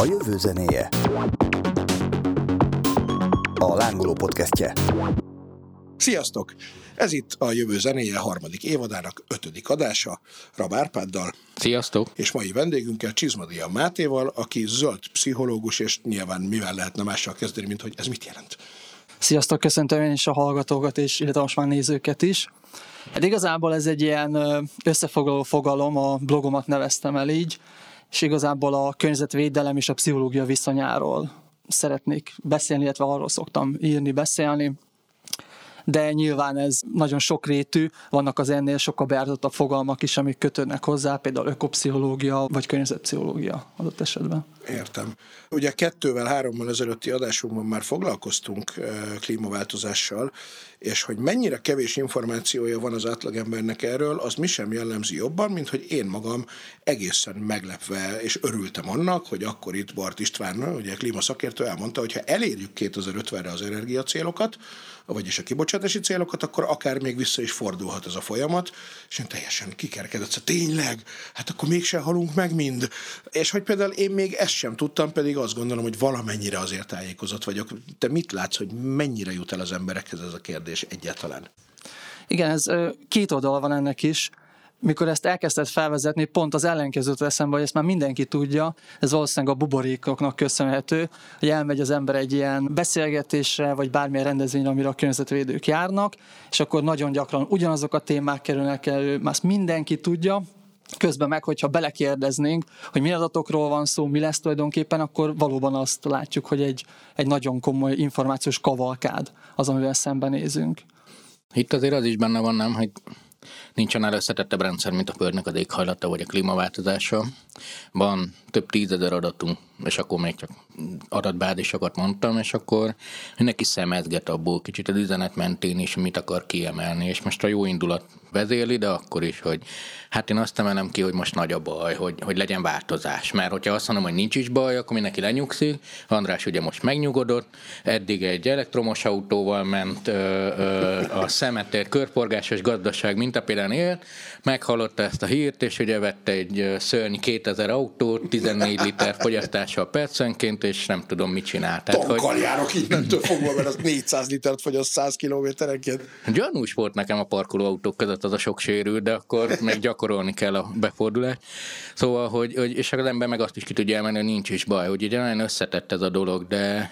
A jövő zenéje. A lángoló podcastje. Sziasztok! Ez itt a Jövő zenéje harmadik évadának ötödik adása, Rab Árpáddal. Sziasztok! És mai vendégünkkel Csizmadia Mátéval, aki zöld pszichológus, és nyilván mivel lehetne mással kezdeni, mint hogy ez mit jelent. Sziasztok, köszöntöm én is a hallgatókat, és illetve most már nézőket is. Hát igazából ez egy ilyen összefoglaló fogalom, a blogomat neveztem el így, és igazából a környezetvédelem és a pszichológia viszonyáról szeretnék beszélni, illetve arról szoktam írni, beszélni de nyilván ez nagyon sokrétű, vannak az ennél sokkal beártottabb fogalmak is, amik kötődnek hozzá, például ökopszichológia vagy környezetpszichológia adott esetben. Értem. Ugye kettővel, hárommal ezelőtti adásunkban már foglalkoztunk klímaváltozással, és hogy mennyire kevés információja van az átlagembernek erről, az mi sem jellemzi jobban, mint hogy én magam egészen meglepve, és örültem annak, hogy akkor itt Bart István, ugye klímaszakértő elmondta, hogy ha elérjük 2050-re az energiacélokat, vagyis a kibocsátási célokat, akkor akár még vissza is fordulhat ez a folyamat, és én teljesen kikerkedett, szóval tényleg, hát akkor mégse halunk meg mind. És hogy például én még ezt sem tudtam, pedig azt gondolom, hogy valamennyire azért tájékozott vagyok. Te mit látsz, hogy mennyire jut el az emberekhez ez a kérdés egyáltalán? Igen, ez két oldal van ennek is mikor ezt elkezdett felvezetni, pont az ellenkezőt eszembe, hogy ezt már mindenki tudja, ez valószínűleg a buborékoknak köszönhető, hogy elmegy az ember egy ilyen beszélgetésre, vagy bármilyen rendezvényre, amire a környezetvédők járnak, és akkor nagyon gyakran ugyanazok a témák kerülnek elő, már ezt mindenki tudja, Közben meg, hogyha belekérdeznénk, hogy mi adatokról van szó, mi lesz tulajdonképpen, akkor valóban azt látjuk, hogy egy, egy nagyon komoly információs kavalkád az, amivel szembenézünk. Itt azért az is benne van, nem, hogy Nincsen összetettebb rendszer, mint a Földnek az éghajlata vagy a klímaváltozása. Van több tízezer adatunk, és akkor még csak adatbázisokat mondtam, és akkor mindenki szemezget abból kicsit az üzenet mentén is, mit akar kiemelni, és most a jó indulat vezéli, de akkor is, hogy hát én azt emelem ki, hogy most nagy a baj, hogy, hogy legyen változás. Mert hogyha azt mondom, hogy nincs is baj, akkor mindenki lenyugszik. András ugye most megnyugodott, eddig egy elektromos autóval ment ö, ö, a szemetér körporgásos gazdaság mintapéldául élt, meghallotta ezt a hírt, és ugye vette egy szörny 2000 autót, 14 liter fogyasztással percenként, és nem tudom, mit csinált. Tehát, Tankkal hogy... járok innentől fogva, mert az 400 litert fogyaszt 100 kilométerenként. Gyanús volt nekem a parkoló autók között az a sok sérült, de akkor még gyakorolni kell a befordulást. Szóval, hogy, hogy és az ember meg azt is ki tudja emelni, hogy nincs is baj, hogy ugye nagyon összetett ez a dolog, de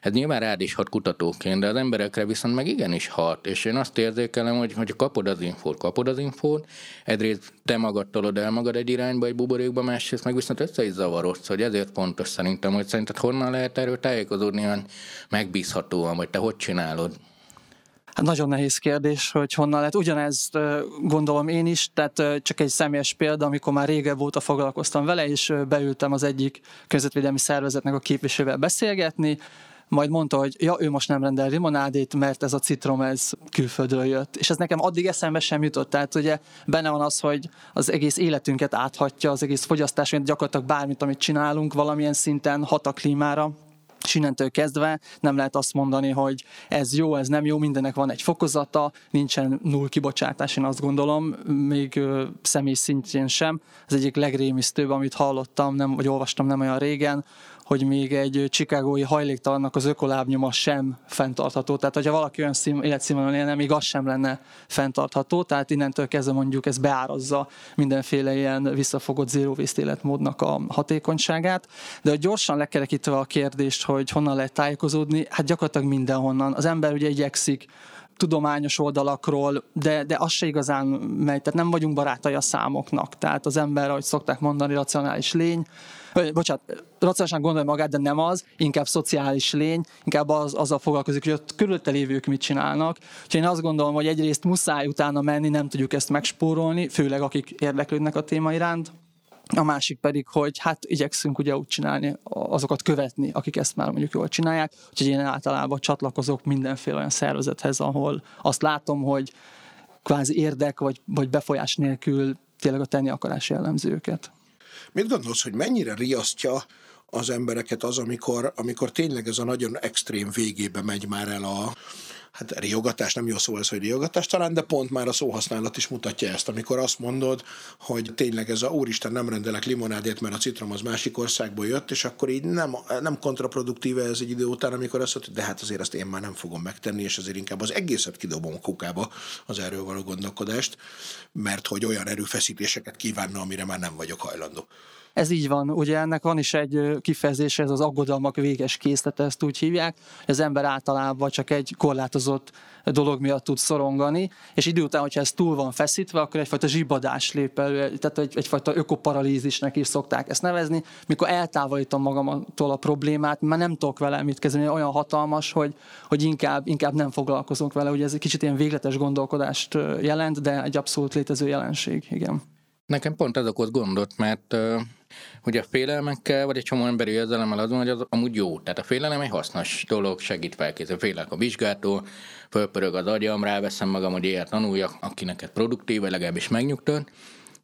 ez nyilván rád is hat kutatóként, de az emberekre viszont meg igenis hat, és én azt érzékelem, hogy, hogy kapod az infót, kapod az infót, egyrészt te magad tolod el magad egy irányba, egy buborékba, másrészt meg viszont össze is zavarodsz, hogy ezért fontos szerintem, hogy szerinted honnan lehet erről tájékozódni olyan megbízhatóan, vagy te hogy csinálod? Hát nagyon nehéz kérdés, hogy honnan lehet. Ugyanezt gondolom én is, tehát csak egy személyes példa, amikor már régebb óta foglalkoztam vele, és beültem az egyik közvetvédelmi szervezetnek a képviselővel beszélgetni, majd mondta, hogy ja, ő most nem rendel limonádét, mert ez a citrom, ez külföldről jött. És ez nekem addig eszembe sem jutott. Tehát ugye benne van az, hogy az egész életünket áthatja, az egész fogyasztás, gyakorlatilag bármit, amit csinálunk, valamilyen szinten hat a klímára, és innentől kezdve nem lehet azt mondani, hogy ez jó, ez nem jó, mindennek van egy fokozata, nincsen null kibocsátás, én azt gondolom, még személy szintjén sem. Ez egyik legrémisztőbb, amit hallottam, nem, vagy olvastam nem olyan régen, hogy még egy csikágói hajléktalannak az ökolábnyoma sem fenntartható. Tehát, hogyha valaki olyan szín, életszínvonalon élne, még az sem lenne fenntartható. Tehát innentől kezdve mondjuk ez beárazza mindenféle ilyen visszafogott zero waste életmódnak a hatékonyságát. De hogy gyorsan lekerekítve a kérdést, hogy honnan lehet tájékozódni, hát gyakorlatilag mindenhonnan. Az ember ugye igyekszik tudományos oldalakról, de, de az se igazán megy, tehát nem vagyunk barátai a számoknak. Tehát az ember, ahogy szokták mondani, racionális lény, bocsánat, racionálisan gondolja magát, de nem az, inkább szociális lény, inkább az, azzal foglalkozik, hogy ott körülötte lévők mit csinálnak. Úgyhogy én azt gondolom, hogy egyrészt muszáj utána menni, nem tudjuk ezt megspórolni, főleg akik érdeklődnek a téma iránt. A másik pedig, hogy hát igyekszünk ugye úgy csinálni, azokat követni, akik ezt már mondjuk jól csinálják. Úgyhogy én általában csatlakozok mindenféle olyan szervezethez, ahol azt látom, hogy kvázi érdek vagy, vagy befolyás nélkül tényleg a tenni akarás jellemző őket. Mit gondolsz, hogy mennyire riasztja az embereket az, amikor, amikor tényleg ez a nagyon extrém végébe megy már el a, hát riogatás, nem jó szó ez, hogy riogatás talán, de pont már a szóhasználat is mutatja ezt, amikor azt mondod, hogy tényleg ez a úristen nem rendelek limonádét, mert a citrom az másik országból jött, és akkor így nem, nem kontraproduktíve ez egy idő után, amikor azt mondod, de hát azért ezt én már nem fogom megtenni, és azért inkább az egészet kidobom a kukába az erről való gondolkodást, mert hogy olyan erőfeszítéseket kívánna, amire már nem vagyok hajlandó. Ez így van, ugye ennek van is egy kifejezés, ez az aggodalmak véges készlete, ezt úgy hívják, az ember általában csak egy korlátozott dolog miatt tud szorongani, és idő után, hogyha ez túl van feszítve, akkor egyfajta zsibadás lép elő, tehát egy, egyfajta ökoparalízisnek is szokták ezt nevezni, mikor eltávolítom magamtól a problémát, már nem tudok vele mit kezdeni, olyan hatalmas, hogy, hogy inkább, inkább nem foglalkozunk vele, ugye ez egy kicsit ilyen végletes gondolkodást jelent, de egy abszolút létező jelenség, igen. Nekem pont ez okoz gondot, mert hogy a félelmekkel, vagy egy csomó emberi érzelemmel azon, hogy az amúgy jó. Tehát a félelem egy hasznos dolog, segít felkészülni. Félek a vizsgától, fölpörög az agyam, ráveszem magam, hogy ilyet tanuljak, aki neked produktív, vagy legalábbis megnyugtat.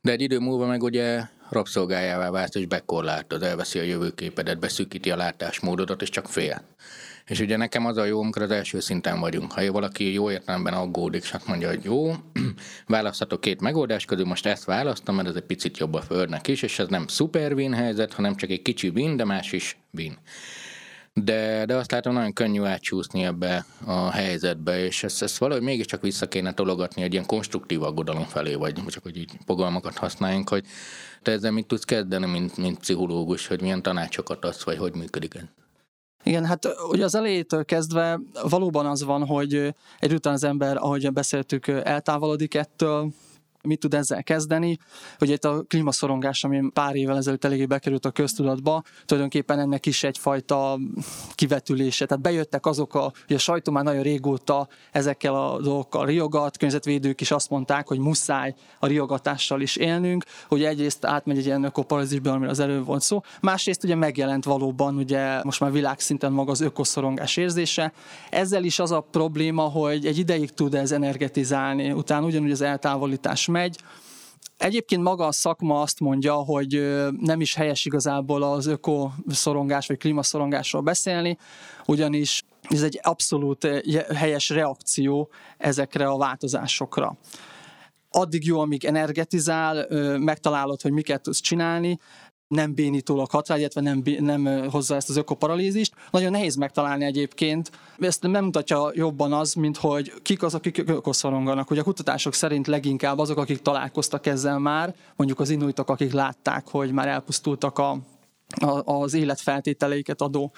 De egy idő múlva meg ugye rabszolgájává vált, és bekorlátoz, elveszi a jövőképedet, beszűkíti a látásmódodat, és csak fél. És ugye nekem az a jó, amikor az első szinten vagyunk. Ha valaki jó értelemben aggódik, és mondja, hogy jó, választhatok két megoldás közül, most ezt választom, mert ez egy picit jobb a földnek is, és ez nem szuper win helyzet, hanem csak egy kicsi win, de más is win. De, de azt látom, nagyon könnyű átcsúszni ebbe a helyzetbe, és ezt, ezt valahogy mégiscsak vissza kéne tologatni egy ilyen konstruktív aggodalom felé, vagy csak hogy így fogalmakat használjunk, hogy te ezzel mit tudsz kezdeni, mint, mint pszichológus, hogy milyen tanácsokat adsz, vagy hogy működik ez? Igen, hát ugye az elejétől kezdve valóban az van, hogy egy után az ember, ahogy beszéltük, eltávolodik ettől, mit tud ezzel kezdeni. Hogy itt a klímaszorongás, ami pár évvel ezelőtt eléggé bekerült a köztudatba, tulajdonképpen ennek is egyfajta kivetülése. Tehát bejöttek azok a, ugye a sajtó már nagyon régóta ezekkel a dolgokkal riogat, környezetvédők is azt mondták, hogy muszáj a riogatással is élnünk, hogy egyrészt átmegy egy ilyen ökoparazisbe, amiről az előbb volt szó, másrészt ugye megjelent valóban ugye most már világszinten maga az ökoszorongás érzése. Ezzel is az a probléma, hogy egy ideig tud ez energetizálni, utána ugyanúgy az eltávolítás megy. Egyébként maga a szakma azt mondja, hogy nem is helyes igazából az ökoszorongás vagy klímaszorongásról beszélni, ugyanis ez egy abszolút helyes reakció ezekre a változásokra addig jó, amíg energetizál, megtalálod, hogy miket tudsz csinálni, nem bénítólag hat rá, illetve nem, nem hozza ezt az ökoparalízist. Nagyon nehéz megtalálni egyébként. Ezt nem mutatja jobban az, mint hogy kik az, akik ökoszoronganak. Ugye a kutatások szerint leginkább azok, akik találkoztak ezzel már, mondjuk az inuitok, akik látták, hogy már elpusztultak a, a, az életfeltételeiket adó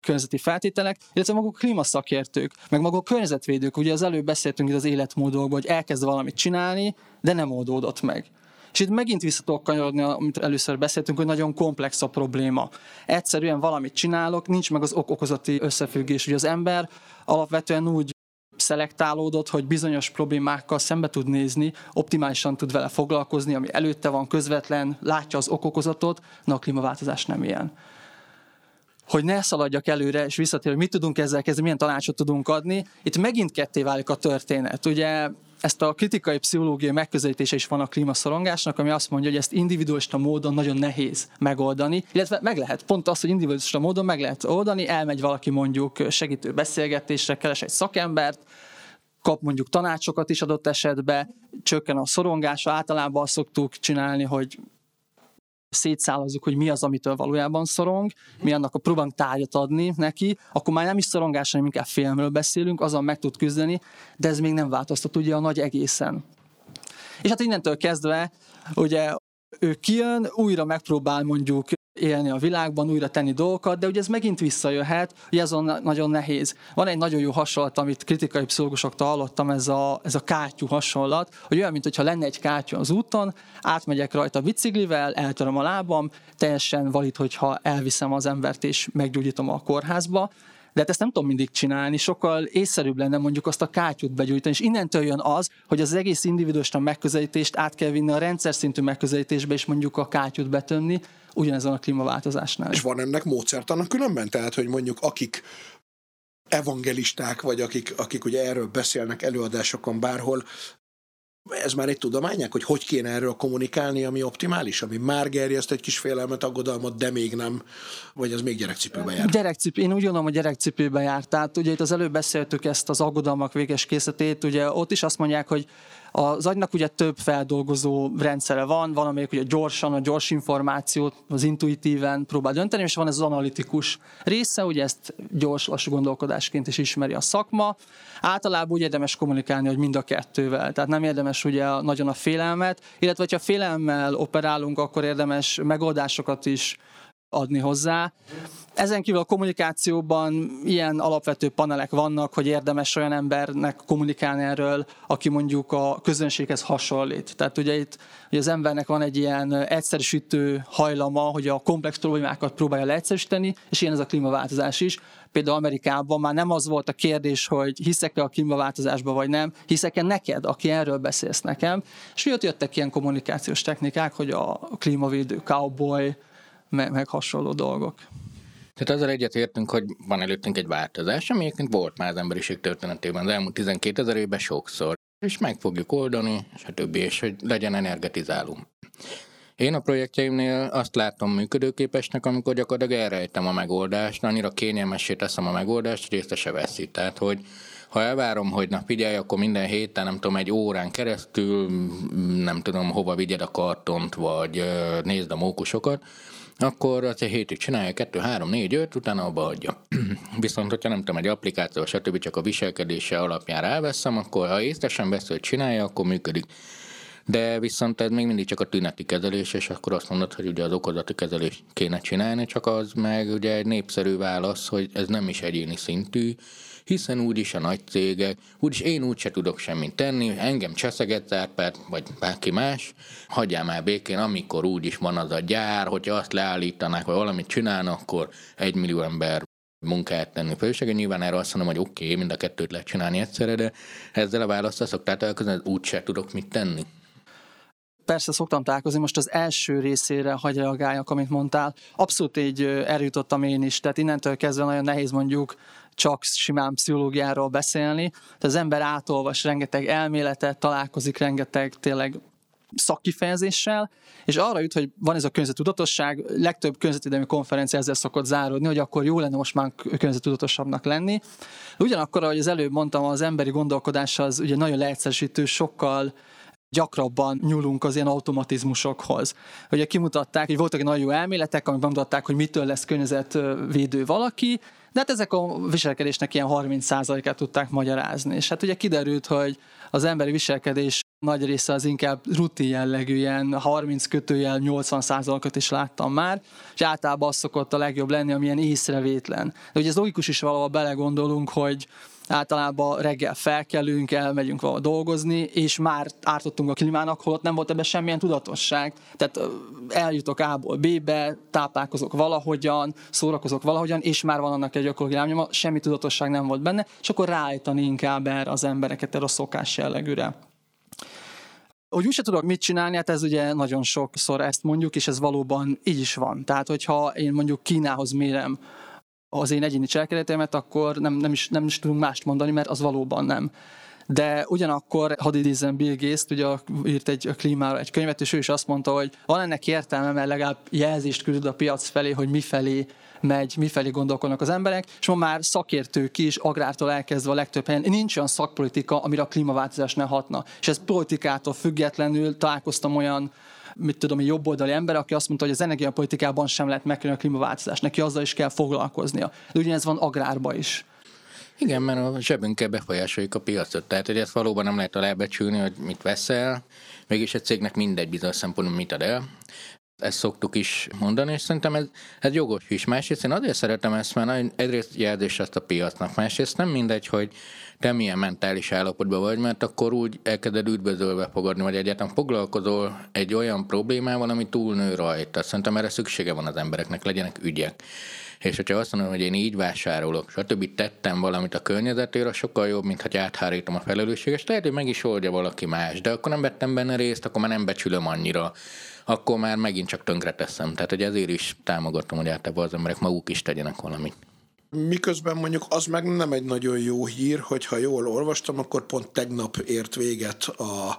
környezeti feltételek, illetve maguk klímaszakértők, meg maguk a környezetvédők. Ugye az előbb beszéltünk itt az életmódokból, hogy elkezd valamit csinálni, de nem oldódott meg. És itt megint vissza tudok kanyarodni, amit először beszéltünk, hogy nagyon komplex a probléma. Egyszerűen valamit csinálok, nincs meg az ok-okozati összefüggés. Ugye az ember alapvetően úgy szelektálódott, hogy bizonyos problémákkal szembe tud nézni, optimálisan tud vele foglalkozni, ami előtte van közvetlen, látja az okokozatot, na a klímaváltozás nem ilyen hogy ne szaladjak előre, és visszatér, hogy mit tudunk ezzel kezdeni, milyen tanácsot tudunk adni. Itt megint ketté válik a történet. Ugye ezt a kritikai pszichológiai megközelítése is van a klímaszorongásnak, ami azt mondja, hogy ezt individualista módon nagyon nehéz megoldani, illetve meg lehet. Pont az, hogy individualista módon meg lehet oldani, elmegy valaki mondjuk segítő beszélgetésre, keres egy szakembert, kap mondjuk tanácsokat is adott esetben, csökken a szorongása, általában azt szoktuk csinálni, hogy szétszállazzuk, hogy mi az, amitől valójában szorong, mi annak a próbálunk tárgyat adni neki, akkor már nem is szorongás, hanem inkább félmről beszélünk, azon meg tud küzdeni, de ez még nem változtat ugye a nagy egészen. És hát innentől kezdve, ugye ő kijön, újra megpróbál mondjuk élni a világban, újra tenni dolgokat, de ugye ez megint visszajöhet, hogy ez nagyon nehéz. Van egy nagyon jó hasonlat, amit kritikai pszichológusoktól hallottam, ez a, ez a kátyú hasonlat, hogy olyan, mintha lenne egy kátyú az úton, átmegyek rajta biciklivel, eltöröm a lábam, teljesen valid, hogyha elviszem az embert és meggyógyítom a kórházba, de hát ezt nem tudom mindig csinálni, sokkal észszerűbb lenne mondjuk azt a kátyút begyújtani, és innentől jön az, hogy az egész individualista megközelítést át kell vinni a rendszer szintű megközelítésbe, és mondjuk a kátyút betömni, ugyanezen a klímaváltozásnál. És van ennek módszertanak különben? Tehát, hogy mondjuk akik evangelisták, vagy akik, akik ugye erről beszélnek előadásokon bárhol, ez már egy tudományák, hogy hogy kéne erről kommunikálni, ami optimális, ami már gerjeszt egy kis félelmet, aggodalmat, de még nem, vagy az még gyerekcipőbe jár? Gyerekcipő, én úgy gondolom, hogy gyerekcipőbe járt. Tehát ugye itt az előbb beszéltük ezt az aggodalmak véges készletét, ugye ott is azt mondják, hogy az agynak ugye több feldolgozó rendszere van, van, amelyik ugye gyorsan, a gyors információt, az intuitíven próbál dönteni, és van ez az analitikus része, ugye ezt gyors, lassú gondolkodásként is ismeri a szakma. Általában úgy érdemes kommunikálni, hogy mind a kettővel. Tehát nem érdemes ugye nagyon a félelmet, illetve ha félelemmel operálunk, akkor érdemes megoldásokat is adni hozzá. Ezen kívül a kommunikációban ilyen alapvető panelek vannak, hogy érdemes olyan embernek kommunikálni erről, aki mondjuk a közönséghez hasonlít. Tehát ugye itt ugye az embernek van egy ilyen egyszerűsítő hajlama, hogy a komplex problémákat próbálja leegyszerűsíteni, és ilyen ez a klímaváltozás is. Például Amerikában már nem az volt a kérdés, hogy hiszek-e a klímaváltozásba vagy nem, hiszek-e neked, aki erről beszélsz nekem. És ott jöttek ilyen kommunikációs technikák, hogy a klímavédő cowboy, meg, meg hasonló dolgok. Tehát ezzel egyetértünk, hogy van előttünk egy változás, ami egyébként volt már az emberiség történetében az elmúlt 12 ezer évben sokszor, és meg fogjuk oldani, stb. és hogy legyen energetizáló. Én a projektjeimnél azt látom működőképesnek, amikor gyakorlatilag elrejtem a megoldást, annyira kényelmessé teszem a megoldást, hogy észre se veszi. Tehát, hogy ha elvárom, hogy na figyelj, akkor minden héten, nem tudom, egy órán keresztül, nem tudom, hova vigyed a kartont, vagy nézd a mókusokat, akkor azt egy hétig csinálja, kettő, három, négy, öt, utána abba adja. Viszont, hogyha nem tudom, egy applikáció, stb. csak a viselkedése alapján ráveszem, akkor ha észre sem vesz, hogy csinálja, akkor működik. De viszont ez még mindig csak a tüneti kezelés, és akkor azt mondod, hogy ugye az okozati kezelés kéne csinálni, csak az meg ugye egy népszerű válasz, hogy ez nem is egyéni szintű, hiszen úgyis a nagy cégek, úgyis én úgyse tudok semmit tenni, engem cseszeget Árpád, vagy bárki más, hagyjál már békén, amikor úgyis van az a gyár, hogyha azt leállítanák, vagy valamit csinálnak, akkor egy millió ember munkát tenni fősége. Nyilván erre azt mondom, hogy oké, okay, mind a kettőt lehet csinálni egyszerre, de ezzel a választás szoktál találkozni, úgyse tudok mit tenni. Persze szoktam találkozni, most az első részére hagy reagáljak, amit mondtál. Abszolút így eljutottam én is, tehát innentől kezdve nagyon nehéz mondjuk csak simán pszichológiáról beszélni. Tehát az ember átolvas rengeteg elméletet, találkozik rengeteg tényleg szakkifejezéssel, és arra jut, hogy van ez a környezetudatosság, legtöbb környezetvédelmi konferencia ezzel szokott záródni, hogy akkor jó lenne most már környezetudatosabbnak lenni. Ugyanakkor, ahogy az előbb mondtam, az emberi gondolkodás az ugye nagyon leegyszerűsítő, sokkal gyakrabban nyúlunk az ilyen automatizmusokhoz. Ugye kimutatták, hogy voltak nagyon jó elméletek, amik bemutatták, hogy mitől lesz környezetvédő valaki, de hát ezek a viselkedésnek ilyen 30%-át tudták magyarázni. És hát ugye kiderült, hogy az emberi viselkedés nagy része az inkább rutin jellegű, ilyen 30 kötőjel 80%-ot is láttam már, és általában az szokott a legjobb lenni, amilyen észrevétlen. De ugye ez logikus is valahol belegondolunk, hogy általában reggel felkelünk, elmegyünk valahol dolgozni, és már ártottunk a klímának, holott nem volt ebben semmilyen tudatosság. Tehát eljutok A-ból B-be, táplálkozok valahogyan, szórakozok valahogyan, és már van annak egy ökológiai lábnyoma, semmi tudatosság nem volt benne, és akkor ráállítani inkább erre az embereket erre a szokás jellegűre. Hogy úgyse tudok mit csinálni, hát ez ugye nagyon sokszor ezt mondjuk, és ez valóban így is van. Tehát, hogyha én mondjuk Kínához mérem az én egyéni cselekedetemet, akkor nem, nem, is, nem is tudunk mást mondani, mert az valóban nem. De ugyanakkor, hadd idézzem Bill Gates-t, ugye írt egy a egy könyvet, és ő is azt mondta, hogy van ennek értelme, mert legalább jelzést küld a piac felé, hogy mifelé megy, mifelé gondolkodnak az emberek, és ma már szakértők is, agrártól elkezdve a legtöbb helyen, nincs olyan szakpolitika, amire a klímaváltozás ne hatna. És ez politikától függetlenül találkoztam olyan mit tudom, egy jobboldali ember, aki azt mondta, hogy az energiapolitikában sem lehet megkönni a klímaváltozást, neki azzal is kell foglalkoznia. De ugyanez van agrárba is. Igen, mert a zsebünkkel befolyásoljuk a piacot. Tehát, hogy ezt valóban nem lehet alábecsülni, hogy mit veszel, mégis egy cégnek mindegy bizonyos szempontból mit ad el. Ezt szoktuk is mondani, és szerintem ez, ez jogos is. Másrészt én azért szeretem ezt, mert egyrészt jelzés ezt a piacnak. Másrészt nem mindegy, hogy te milyen mentális állapotban vagy, mert akkor úgy elkezded üdvözölve fogadni, vagy egyáltalán foglalkozol egy olyan problémával, ami túlnő rajta. Szerintem erre szüksége van az embereknek, legyenek ügyek. És hogyha azt mondom, hogy én így vásárolok, stb. tettem valamit a környezetére, sokkal jobb, mint hogy áthárítom a felelősséget, lehet, hogy meg is oldja valaki más, de akkor nem vettem benne részt, akkor már nem becsülöm annyira akkor már megint csak tönkre teszem. Tehát, hogy ezért is támogatom, hogy általában az emberek maguk is tegyenek valamit. Miközben mondjuk az meg nem egy nagyon jó hír, hogyha jól olvastam, akkor pont tegnap ért véget a,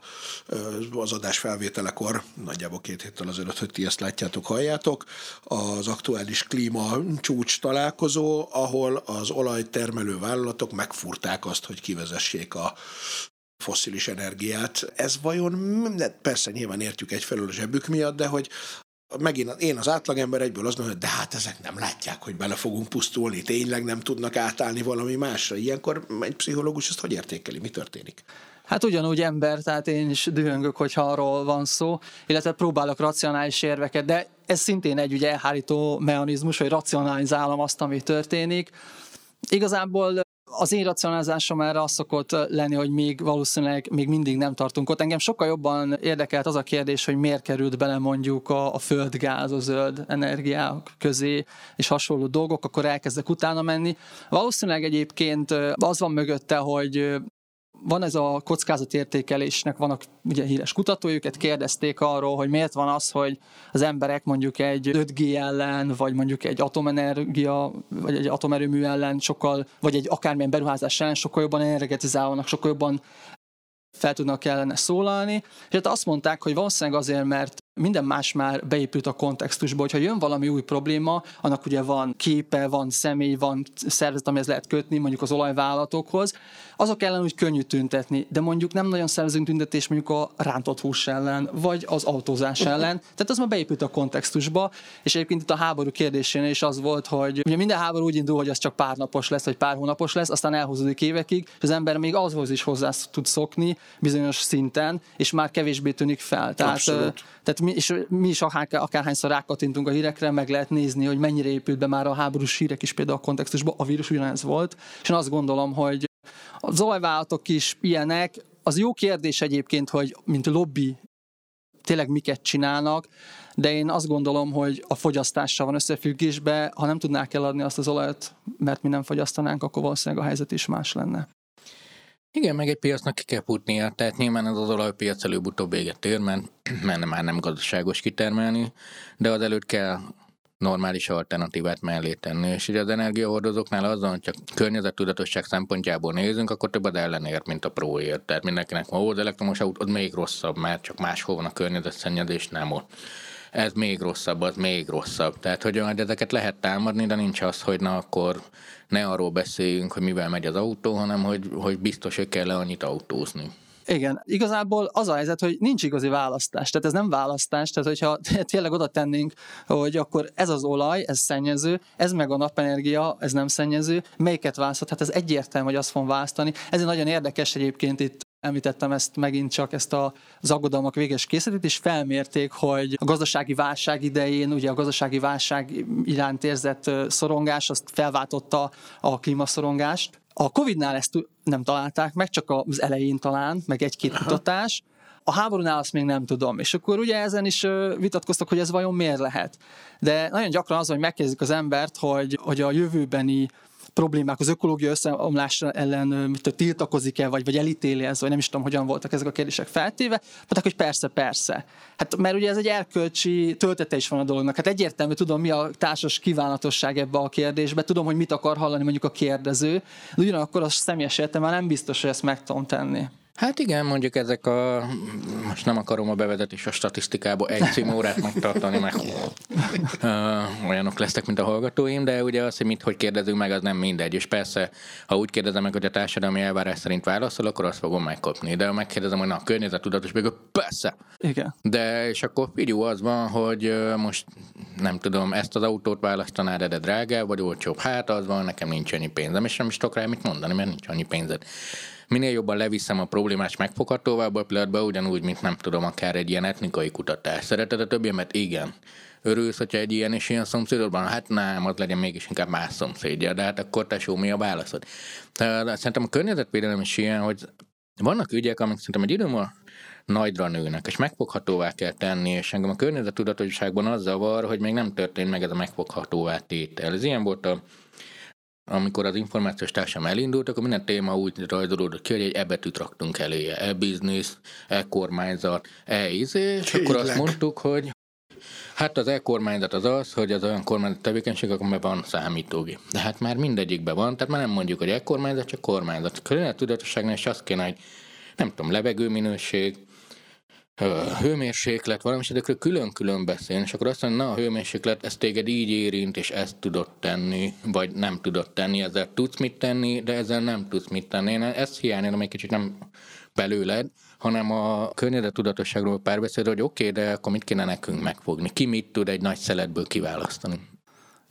az adás felvételekor, nagyjából két héttel azelőtt, hogy ti ezt látjátok, halljátok, az aktuális klíma csúcs találkozó, ahol az olajtermelő vállalatok megfurták azt, hogy kivezessék a fosszilis energiát. Ez vajon, persze nyilván értjük egyfelől a zsebük miatt, de hogy megint én az átlagember egyből azt mondom, hogy de hát ezek nem látják, hogy bele fogunk pusztulni, tényleg nem tudnak átállni valami másra. Ilyenkor egy pszichológus ezt hogy értékeli, mi történik? Hát ugyanúgy ember, tehát én is dühöngök, hogyha arról van szó, illetve próbálok racionális érveket, de ez szintén egy ugye elhárító mechanizmus, hogy racionalizálom azt, ami történik. Igazából az én racionalizásom erre az szokott lenni, hogy még valószínűleg még mindig nem tartunk ott. Engem sokkal jobban érdekelt az a kérdés, hogy miért került bele mondjuk a, a földgáz, a zöld energiák közé, és hasonló dolgok, akkor elkezdek utána menni. Valószínűleg egyébként az van mögötte, hogy van ez a kockázatértékelésnek, vannak ugye híres kutatói, őket kérdezték arról, hogy miért van az, hogy az emberek mondjuk egy 5G ellen, vagy mondjuk egy atomenergia, vagy egy atomerőmű ellen sokkal, vagy egy akármilyen beruházás ellen sokkal jobban energetizálnak, sokkal jobban fel tudnak ellene szólalni. És hát azt mondták, hogy valószínűleg azért, mert minden más már beépült a kontextusba, hogyha jön valami új probléma, annak ugye van képe, van személy, van szervezet, amihez lehet kötni, mondjuk az olajvállalatokhoz, azok ellen úgy könnyű tüntetni, de mondjuk nem nagyon szervezünk tüntetés mondjuk a rántott hús ellen, vagy az autózás ellen, tehát az már beépült a kontextusba, és egyébként itt a háború kérdésénél is az volt, hogy ugye minden háború úgy indul, hogy az csak pár napos lesz, vagy pár hónapos lesz, aztán elhúzódik évekig, és az ember még azhoz is hozzá tud szokni bizonyos szinten, és már kevésbé tűnik fel. Tehát, tehát mi, és mi is akár, akárhányszor rákatintunk a hírekre, meg lehet nézni, hogy mennyire épült be már a háborús hírek is például a kontextusban, a vírus ugyanez volt, és én azt gondolom, hogy az olajvállalatok is ilyenek. Az jó kérdés egyébként, hogy mint lobby tényleg miket csinálnak, de én azt gondolom, hogy a fogyasztással van összefüggésbe, ha nem tudnák eladni azt az olajat, mert mi nem fogyasztanánk, akkor valószínűleg a helyzet is más lenne. Igen, meg egy piacnak ki kell futnia, tehát nyilván ez az olajpiac előbb-utóbb véget ér, mert, mert már nem gazdaságos kitermelni, de az előtt kell normális alternatívát mellé tenni. És ugye az energiahordozóknál azon, hogy csak környezettudatosság szempontjából nézünk, akkor több az ellenér, mint a próért. Tehát mindenkinek van, az elektromos autó, az még rosszabb, mert csak máshol van a környezetszennyezés, nem ott. Ez még rosszabb, az még rosszabb. Tehát, hogy ezeket lehet támadni, de nincs az, hogy na akkor ne arról beszéljünk, hogy mivel megy az autó, hanem hogy, hogy biztos, hogy kell annyit autózni. Igen, igazából az a helyzet, hogy nincs igazi választás. Tehát ez nem választás, tehát hogyha tényleg oda tennénk, hogy akkor ez az olaj, ez szennyező, ez meg a napenergia, ez nem szennyező, melyiket választhat? Hát ez egyértelmű, hogy azt fogom választani. Ez nagyon érdekes egyébként itt említettem ezt megint csak ezt a, az aggodalmak véges készletét, és felmérték, hogy a gazdasági válság idején, ugye a gazdasági válság iránt érzett szorongás, azt felváltotta a klímaszorongást. A Covid-nál ezt nem találták meg, csak az elején talán, meg egy-két kutatás. A háborúnál azt még nem tudom. És akkor ugye ezen is vitatkoztak, hogy ez vajon miért lehet. De nagyon gyakran az, hogy megkérdezik az embert, hogy, hogy a jövőbeni problémák, az ökológia összeomlás ellen mit tiltakozik-e, vagy, vagy elítéli ez, vagy nem is tudom, hogyan voltak ezek a kérdések feltéve, mondták, hogy persze, persze. Hát mert ugye ez egy erkölcsi töltete is van a dolognak. Hát egyértelmű, tudom, mi a társas kívánatosság ebbe a kérdésbe, tudom, hogy mit akar hallani mondjuk a kérdező, de ugyanakkor az személyes már nem biztos, hogy ezt meg tudom tenni. Hát igen, mondjuk ezek a, most nem akarom a bevezetés a statisztikába egy címórát megtartani, mert olyanok lesznek, mint a hallgatóim, de ugye az, hogy mit, hogy kérdezünk meg, az nem mindegy. És persze, ha úgy kérdezem meg, hogy a társadalmi elvárás szerint válaszol, akkor azt fogom megkapni. De ha megkérdezem, hogy na, a környezettudatos, még persze. Igen. De és akkor figyú az van, hogy most nem tudom, ezt az autót választanád, de drágább vagy olcsóbb. Hát az van, nekem nincs annyi pénzem, és nem is tudok rá mit mondani, mert nincs annyi pénzed minél jobban leviszem a problémás megfoghatóvá a pillanatban, ugyanúgy, mint nem tudom, akár egy ilyen etnikai kutatás. Szereted a többiemet? Igen. Örülsz, hogyha egy ilyen és ilyen szomszédodban? Hát nem, az legyen mégis inkább más szomszédja, de hát akkor tesó, mi a válaszod? Szerintem a környezetvédelem is ilyen, hogy vannak ügyek, amik szerintem egy idő nagyra nőnek, és megfoghatóvá kell tenni, és engem a környezetudatosságban az zavar, hogy még nem történt meg ez a megfoghatóvá tétel. Ez ilyen volt a amikor az információs társadalom elindult, akkor minden téma úgy rajzolódott ki, hogy egy e-betűt raktunk eléje. E-business, e-kormányzat, e-izé, és akkor azt mondtuk, hogy Hát az e-kormányzat az az, hogy az olyan kormányzat tevékenység, amiben van számítógép. De hát már mindegyikben van, tehát már nem mondjuk, hogy e-kormányzat, csak kormányzat. Körülbelül tudatosságnál is azt kéne, hogy nem tudom, levegőminőség, hőmérséklet, valami, és ezekről külön-külön beszélni, és akkor azt mondja, na a hőmérséklet, ez téged így érint, és ezt tudod tenni, vagy nem tudod tenni, ezzel tudsz mit tenni, de ezzel nem tudsz mit tenni. Én ezt hiányolom egy kicsit nem belőled, hanem a környezettudatosságról párbeszéd, hogy oké, okay, de akkor mit kéne nekünk megfogni? Ki mit tud egy nagy szeletből kiválasztani?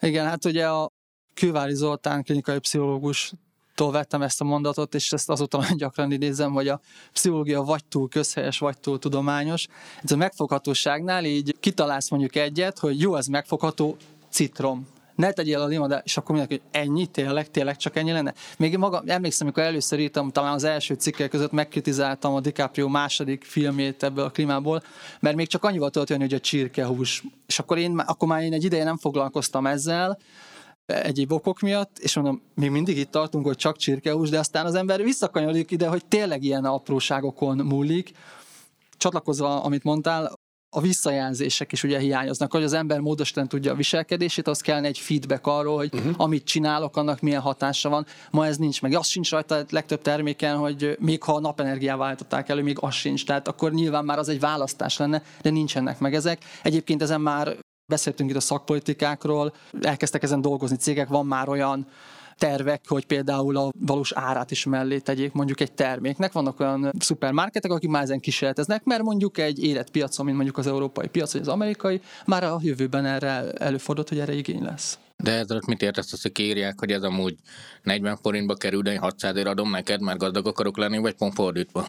Igen, hát ugye a Kővári Zoltán klinikai pszichológus tól vettem ezt a mondatot, és ezt azóta nagyon gyakran idézem, hogy a pszichológia vagy túl közhelyes, vagy túl tudományos. Ez a megfoghatóságnál így kitalálsz mondjuk egyet, hogy jó, ez megfogható, citrom ne tegyél a limonádát, és akkor mindenki, hogy ennyi, tényleg, tényleg csak ennyi lenne. Még magam emlékszem, amikor először írtam, talán az első cikkek között megkritizáltam a DiCaprio második filmét ebből a klímából, mert még csak annyival jönni, hogy a csirkehús. És akkor, én, akkor már én egy ideje nem foglalkoztam ezzel, egyéb okok miatt, és mondom, még mindig itt tartunk, hogy csak csirkehús, de aztán az ember visszakanyarodik ide, hogy tényleg ilyen apróságokon múlik. Csatlakozva, amit mondtál, a visszajelzések is ugye hiányoznak, hogy az ember módosítani tudja a viselkedését, az kellene egy feedback arról, hogy uh-huh. amit csinálok, annak milyen hatása van. Ma ez nincs meg. Az sincs rajta a legtöbb terméken, hogy még ha a napenergiával állították elő, még az sincs. Tehát akkor nyilván már az egy választás lenne, de nincsenek meg ezek. Egyébként ezen már beszéltünk itt a szakpolitikákról, elkezdtek ezen dolgozni cégek, van már olyan tervek, hogy például a valós árát is mellé tegyék mondjuk egy terméknek. Vannak olyan szupermarketek, akik már ezen kísérleteznek, mert mondjuk egy érett piacon, mint mondjuk az európai piac, vagy az amerikai, már a jövőben erre előfordult, hogy erre igény lesz. De ezzel mit értesz, azt, hogy kérják, hogy ez amúgy 40 forintba kerül, de én 600 ér adom neked, mert gazdag akarok lenni, vagy pont fordítva?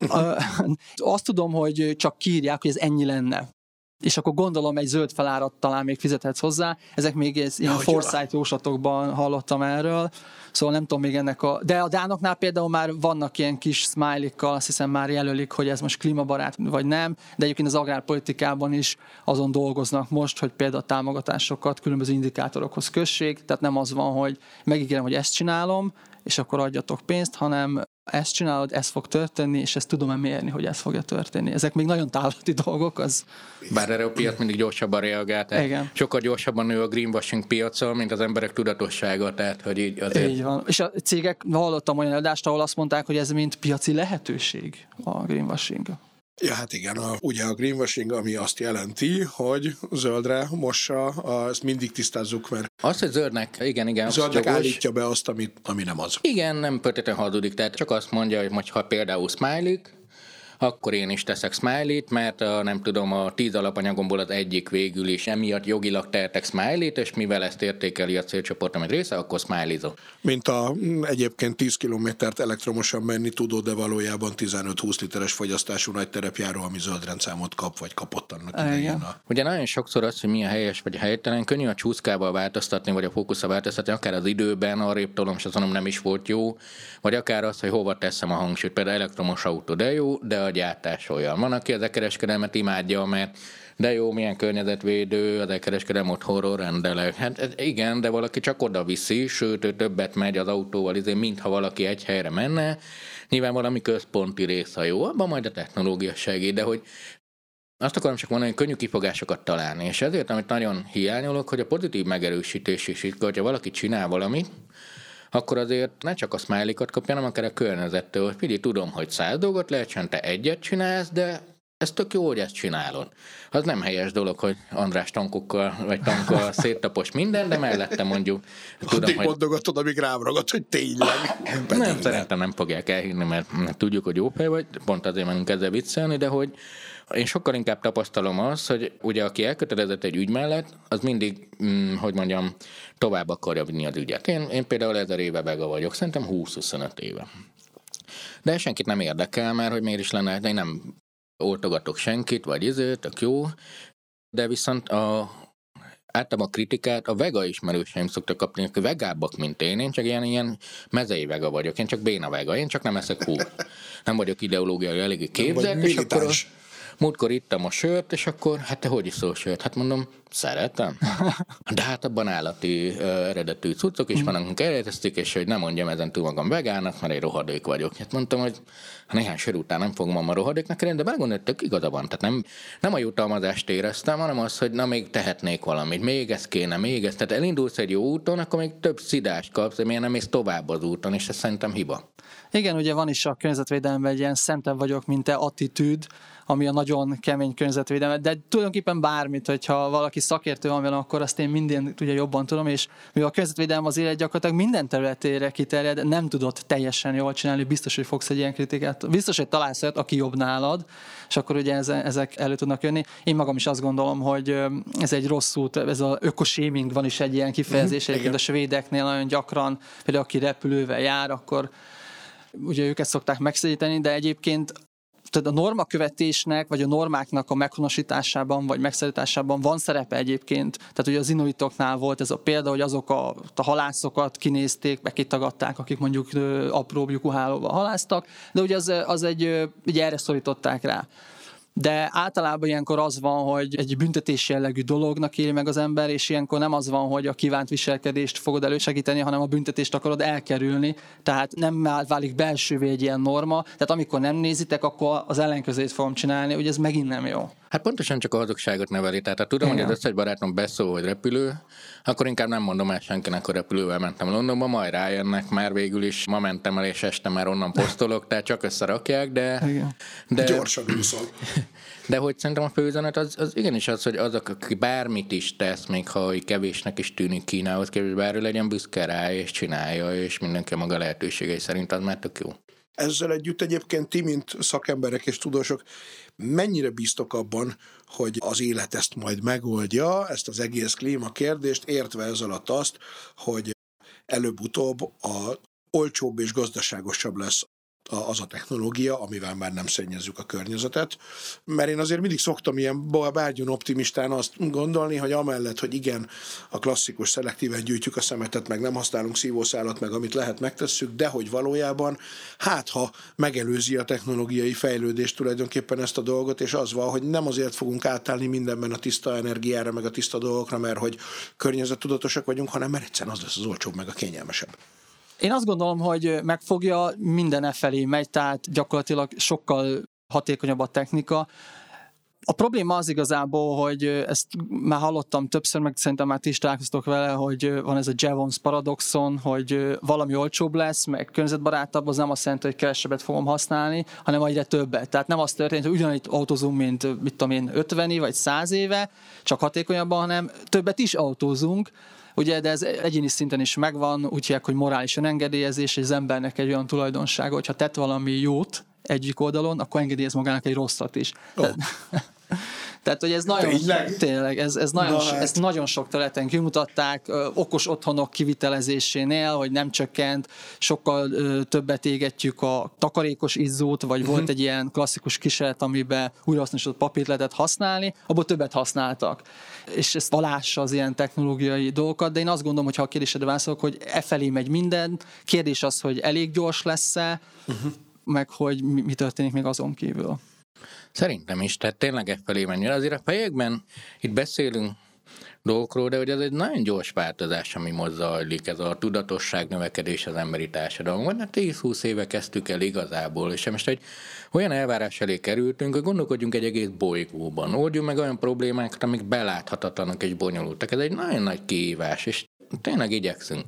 Azt tudom, hogy csak kírják, hogy ez ennyi lenne és akkor gondolom egy zöld felárat talán még fizethetsz hozzá. Ezek még ez, ilyen foresight jóslatokban hallottam erről, szóval nem tudom még ennek a... De a dánoknál például már vannak ilyen kis smiley azt hiszem már jelölik, hogy ez most klímabarát vagy nem, de egyébként az agrárpolitikában is azon dolgoznak most, hogy például a támogatásokat különböző indikátorokhoz kössék, tehát nem az van, hogy megígérem, hogy ezt csinálom, és akkor adjatok pénzt, hanem ezt csinálod, ez fog történni, és ezt tudom-e mérni, hogy ez fogja történni. Ezek még nagyon távlati dolgok. Az... Bár erre a piac mindig gyorsabban reagált. Igen. Sokkal gyorsabban nő a greenwashing piacon, mint az emberek tudatossága, tehát hogy így azért... Így van. És a cégek, hallottam olyan adást, ahol azt mondták, hogy ez mint piaci lehetőség a greenwashing. Ja, hát igen, a, ugye a greenwashing, ami azt jelenti, hogy zöldre mossa, a, ezt mindig tisztázzuk, mert azt, hogy zöldnek, igen, igen. Zöldnek állítja be azt, amit, ami nem az. Igen, nem pöteten hazudik, tehát csak azt mondja, hogy ha például smiley akkor én is teszek smiley-t, mert a, nem tudom, a tíz alapanyagomból az egyik végül is emiatt jogilag tehetek smiley-t, és mivel ezt értékeli a célcsoportom egy része, akkor smiley -zom. Mint a egyébként 10 kilométert elektromosan menni tudó, de valójában 15-20 literes fogyasztású nagy terepjáró, ami zöld rendszámot kap, vagy kapott annak idején. A... Ugye nagyon sokszor az, hogy mi a helyes vagy a helytelen, könnyű a csúszkával változtatni, vagy a fókuszra változtatni, akár az időben, arrébb tolom, és azon nem is volt jó, vagy akár az, hogy hova teszem a hangsúlyt. Például elektromos autó, de jó, de a gyártás olyan. Van, aki az e-kereskedelmet imádja, mert de jó, milyen környezetvédő, az e-kereskedelem otthonról rendelek. Hát igen, de valaki csak oda viszi, sőt, ő többet megy az autóval, ezért mintha valaki egy helyre menne. Nyilván valami központi rész, ha jó, abban majd a technológia segít, de hogy azt akarom csak mondani, hogy könnyű kifogásokat találni, és ezért, amit nagyon hiányolok, hogy a pozitív megerősítés is itt, hogyha valaki csinál valamit, akkor azért ne csak a smiley kapja, hanem akár a környezettől, hogy figyelj, tudom, hogy száz dolgot lehet, te egyet csinálsz, de ez tök jó, hogy ezt csinálod. Az nem helyes dolog, hogy András tankokkal vagy tankkal széttapos minden, de mellette mondjuk tudom, Addig hogy... mondogatod, amíg rám ragad, hogy tényleg. nem, szerintem nem fogják elhinni, mert tudjuk, hogy jó fej vagy, pont azért menünk ezzel viccelni, de hogy én sokkal inkább tapasztalom azt, hogy ugye aki elkötelezett egy ügy mellett, az mindig, hm, hogy mondjam, tovább akarja vinni az ügyet. Én, én például ezer éve vega vagyok, szerintem 20-25 éve. De senkit nem érdekel, mert hogy miért is lenne, én nem oltogatok senkit, vagy izé, tök jó, de viszont a, általában a kritikát a vega ismerőseim szoktak kapni, akik vegábbak, mint én, én csak ilyen, ilyen mezei vega vagyok, én csak béna vega, én csak nem eszek hús. Nem vagyok ideológiai eléggé képzett, és akkor múltkor ittam a sört, és akkor, hát te hogy iszol sört? Hát mondom, szeretem. De hát abban állati eredetű cuccok is vannak, amik eredezték, és hogy nem mondjam ezen túl magam vegának, mert egy rohadék vagyok. Hát mondtam, hogy néhány sör után nem fogom a rohadéknak lenni, de belegondolni, tök igaza van. Tehát nem, nem a jutalmazást éreztem, hanem az, hogy na még tehetnék valamit, még ez kéne, még ez. Tehát elindulsz egy jó úton, akkor még több szidást kapsz, miért nem mész tovább az úton, és ez szerintem hiba. Igen, ugye van is a környezetvédelemben egy ilyen szentebb vagyok, mint te attitűd, ami a nagyon kemény környezetvédelmet, de tulajdonképpen bármit, hogyha valaki szakértő van vele, akkor azt én minden ugye jobban tudom, és mivel a környezetvédelem az élet gyakorlatilag minden területére kiterjed, nem tudod teljesen jól csinálni, biztos, hogy fogsz egy ilyen kritikát. Biztos, hogy találsz olyat, aki jobb nálad, és akkor ugye ezek elő tudnak jönni. Én magam is azt gondolom, hogy ez egy rossz út, ez az ökoshaming van is egy ilyen kifejezés, mm, a svédeknél nagyon gyakran, például aki repülővel jár, akkor ugye őket szokták megszedíteni, de egyébként tehát a normakövetésnek, vagy a normáknak a meghonosításában, vagy megszerításában van szerepe egyébként. Tehát ugye az inuitoknál volt ez a példa, hogy azok a, a halászokat kinézték, meg kitagadták, akik mondjuk apró lyukuhálóval haláztak, de ugye az, az egy, ugye erre szorították rá de általában ilyenkor az van, hogy egy büntetés jellegű dolognak éli meg az ember, és ilyenkor nem az van, hogy a kívánt viselkedést fogod elősegíteni, hanem a büntetést akarod elkerülni, tehát nem válik belsővé egy ilyen norma, tehát amikor nem nézitek, akkor az ellenkezőjét fogom csinálni, hogy ez megint nem jó. Hát pontosan csak a hazugságot neveli. Tehát ha tudom, Igen. hogy az összes barátom beszól, hogy repülő, akkor inkább nem mondom el senkinek, hogy repülővel mentem Londonba, majd rájönnek, már végül is ma mentem el, és este már onnan posztolok, tehát csak összerakják, de... Igen. de Gyorsan úszol. De hogy szerintem a főüzenet az, az igenis az, hogy azok, aki bármit is tesz, még ha kevésnek is tűnik Kínához képest, bárról legyen büszke rá, és csinálja, és mindenki a maga lehetőségei szerint az már tök jó. Ezzel együtt egyébként ti, mint szakemberek és tudósok, mennyire bíztok abban, hogy az élet ezt majd megoldja, ezt az egész klímakérdést, értve ez alatt azt, hogy előbb-utóbb a olcsóbb és gazdaságosabb lesz az a technológia, amivel már nem szennyezzük a környezetet. Mert én azért mindig szoktam ilyen bárgyun optimistán azt gondolni, hogy amellett, hogy igen, a klasszikus szelektíven gyűjtjük a szemetet, meg nem használunk szívószálat, meg amit lehet megtesszük, de hogy valójában, hát ha megelőzi a technológiai fejlődés tulajdonképpen ezt a dolgot, és az van, hogy nem azért fogunk átállni mindenben a tiszta energiára, meg a tiszta dolgokra, mert hogy környezettudatosak vagyunk, hanem mert egyszerűen az lesz az olcsóbb, meg a kényelmesebb. Én azt gondolom, hogy megfogja, minden e felé megy, tehát gyakorlatilag sokkal hatékonyabb a technika. A probléma az igazából, hogy ezt már hallottam többször, meg szerintem már ti is találkoztok vele, hogy van ez a Jevons paradoxon, hogy valami olcsóbb lesz, meg környezetbarátabb, az nem azt jelenti, hogy kevesebbet fogom használni, hanem egyre többet. Tehát nem az történt, hogy ugyanúgy autózunk, mint mit tudom én, 50 vagy 100 éve, csak hatékonyabban, hanem többet is autózunk, Ugye, de ez egyéni szinten is megvan, úgy hívják, hogy morális önengedélyezés, és az embernek egy olyan tulajdonsága, hogyha tett valami jót egyik oldalon, akkor engedélyez magának egy rosszat is. Oh. Tehát, hogy ez nagyon, tényleg, tényleg ez, ez, nagyon, hát. ezt nagyon sok területen kimutatták, okos otthonok kivitelezésénél, hogy nem csökkent, sokkal ö, többet égetjük a takarékos izzót, vagy uh-huh. volt egy ilyen klasszikus kísérlet, amiben újrahasznosított papírt lehetett használni, abból többet használtak. És ez alássa az ilyen technológiai dolgokat, de én azt gondolom, hogy ha a kérdésedre válaszolok, hogy e felé megy minden, kérdés az, hogy elég gyors lesz-e, uh-huh. meg hogy mi, mi történik még azon kívül. Szerintem is, tehát tényleg e felé menni. Azért a fejekben itt beszélünk dolgokról, de hogy ez egy nagyon gyors változás, ami most zajlik, ez a tudatosság növekedés az emberi társadalomban. Hát 10-20 éve kezdtük el igazából, és most egy olyan elvárás elé kerültünk, hogy gondolkodjunk egy egész bolygóban, oldjunk meg olyan problémákat, amik beláthatatlanak és bonyolultak. Ez egy nagyon nagy kihívás, és tényleg igyekszünk.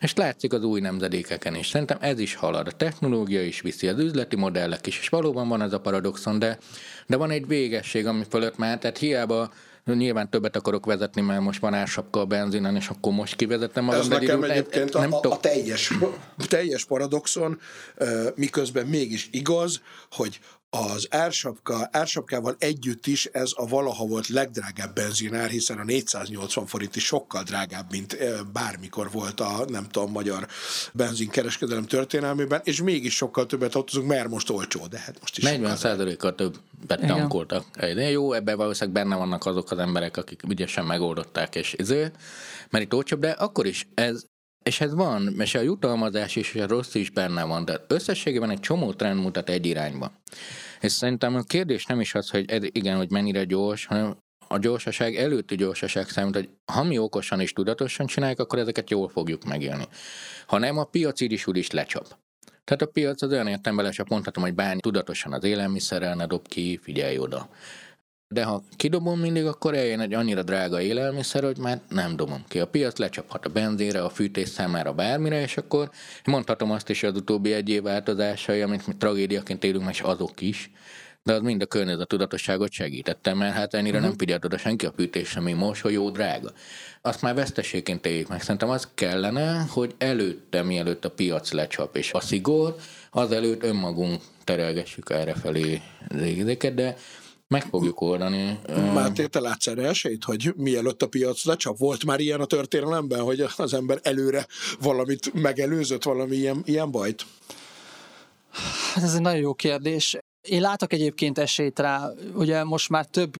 És látszik az új nemzedékeken is. Szerintem ez is halad. A technológia is viszi, az üzleti modellek is, és valóban van ez a paradoxon, de, de van egy végesség, ami fölött már, tehát hiába Nyilván többet akarok vezetni, mert most van ársapka a benzinen, és akkor most kivezetem magam. Ez nekem egyébként a, a, a teljes, teljes paradoxon, miközben mégis igaz, hogy az ársapka, ársapkával együtt is ez a valaha volt legdrágább benzinár, hiszen a 480 forint is sokkal drágább, mint bármikor volt a, nem tudom, magyar benzinkereskedelem történelmében, és mégis sokkal többet autózunk, mert most olcsó, de hát most is 40 kal több betankoltak. De jó, ebben valószínűleg benne vannak azok az emberek, akik ügyesen megoldották, és ezért, mert itt olcsóbb, de akkor is ez és ez van, és a jutalmazás is, és a rossz is benne van, de összességében egy csomó trend mutat egy irányba. És szerintem a kérdés nem is az, hogy ez, igen, hogy mennyire gyors, hanem a gyorsaság előtti gyorsaság számít, hogy ha mi okosan és tudatosan csináljuk, akkor ezeket jól fogjuk megélni. Ha nem, a piac így is úgy is lecsap. Tehát a piac az olyan értelemben lecsap, mondhatom, hogy bánj tudatosan az élelmiszerrel, ne dob ki, figyelj oda. De ha kidobom mindig, akkor eljön egy annyira drága élelmiszer, hogy már nem dobom ki. A piac lecsaphat a benzére, a fűtés számára, bármire, és akkor mondhatom azt is, az utóbbi egy év változásai, amit mi tragédiaként élünk, és azok is, de az mind a környezet tudatosságot segítette, mert hát ennyire uh-huh. nem mhm. figyelt oda senki a fűtés, ami most, hogy jó drága. Azt már veszteségként éljük meg. Szerintem az kellene, hogy előtte, mielőtt a piac lecsap, és a szigor, az előtt önmagunk terelgessük erre felé az de meg fogjuk oldani. Máté, te látsz erre esélyt, hogy mielőtt a piac lecsap? Volt már ilyen a történelemben, hogy az ember előre valamit megelőzött, valami ilyen, ilyen bajt? Hát ez egy nagyon jó kérdés. Én látok egyébként esélyt rá, ugye most már több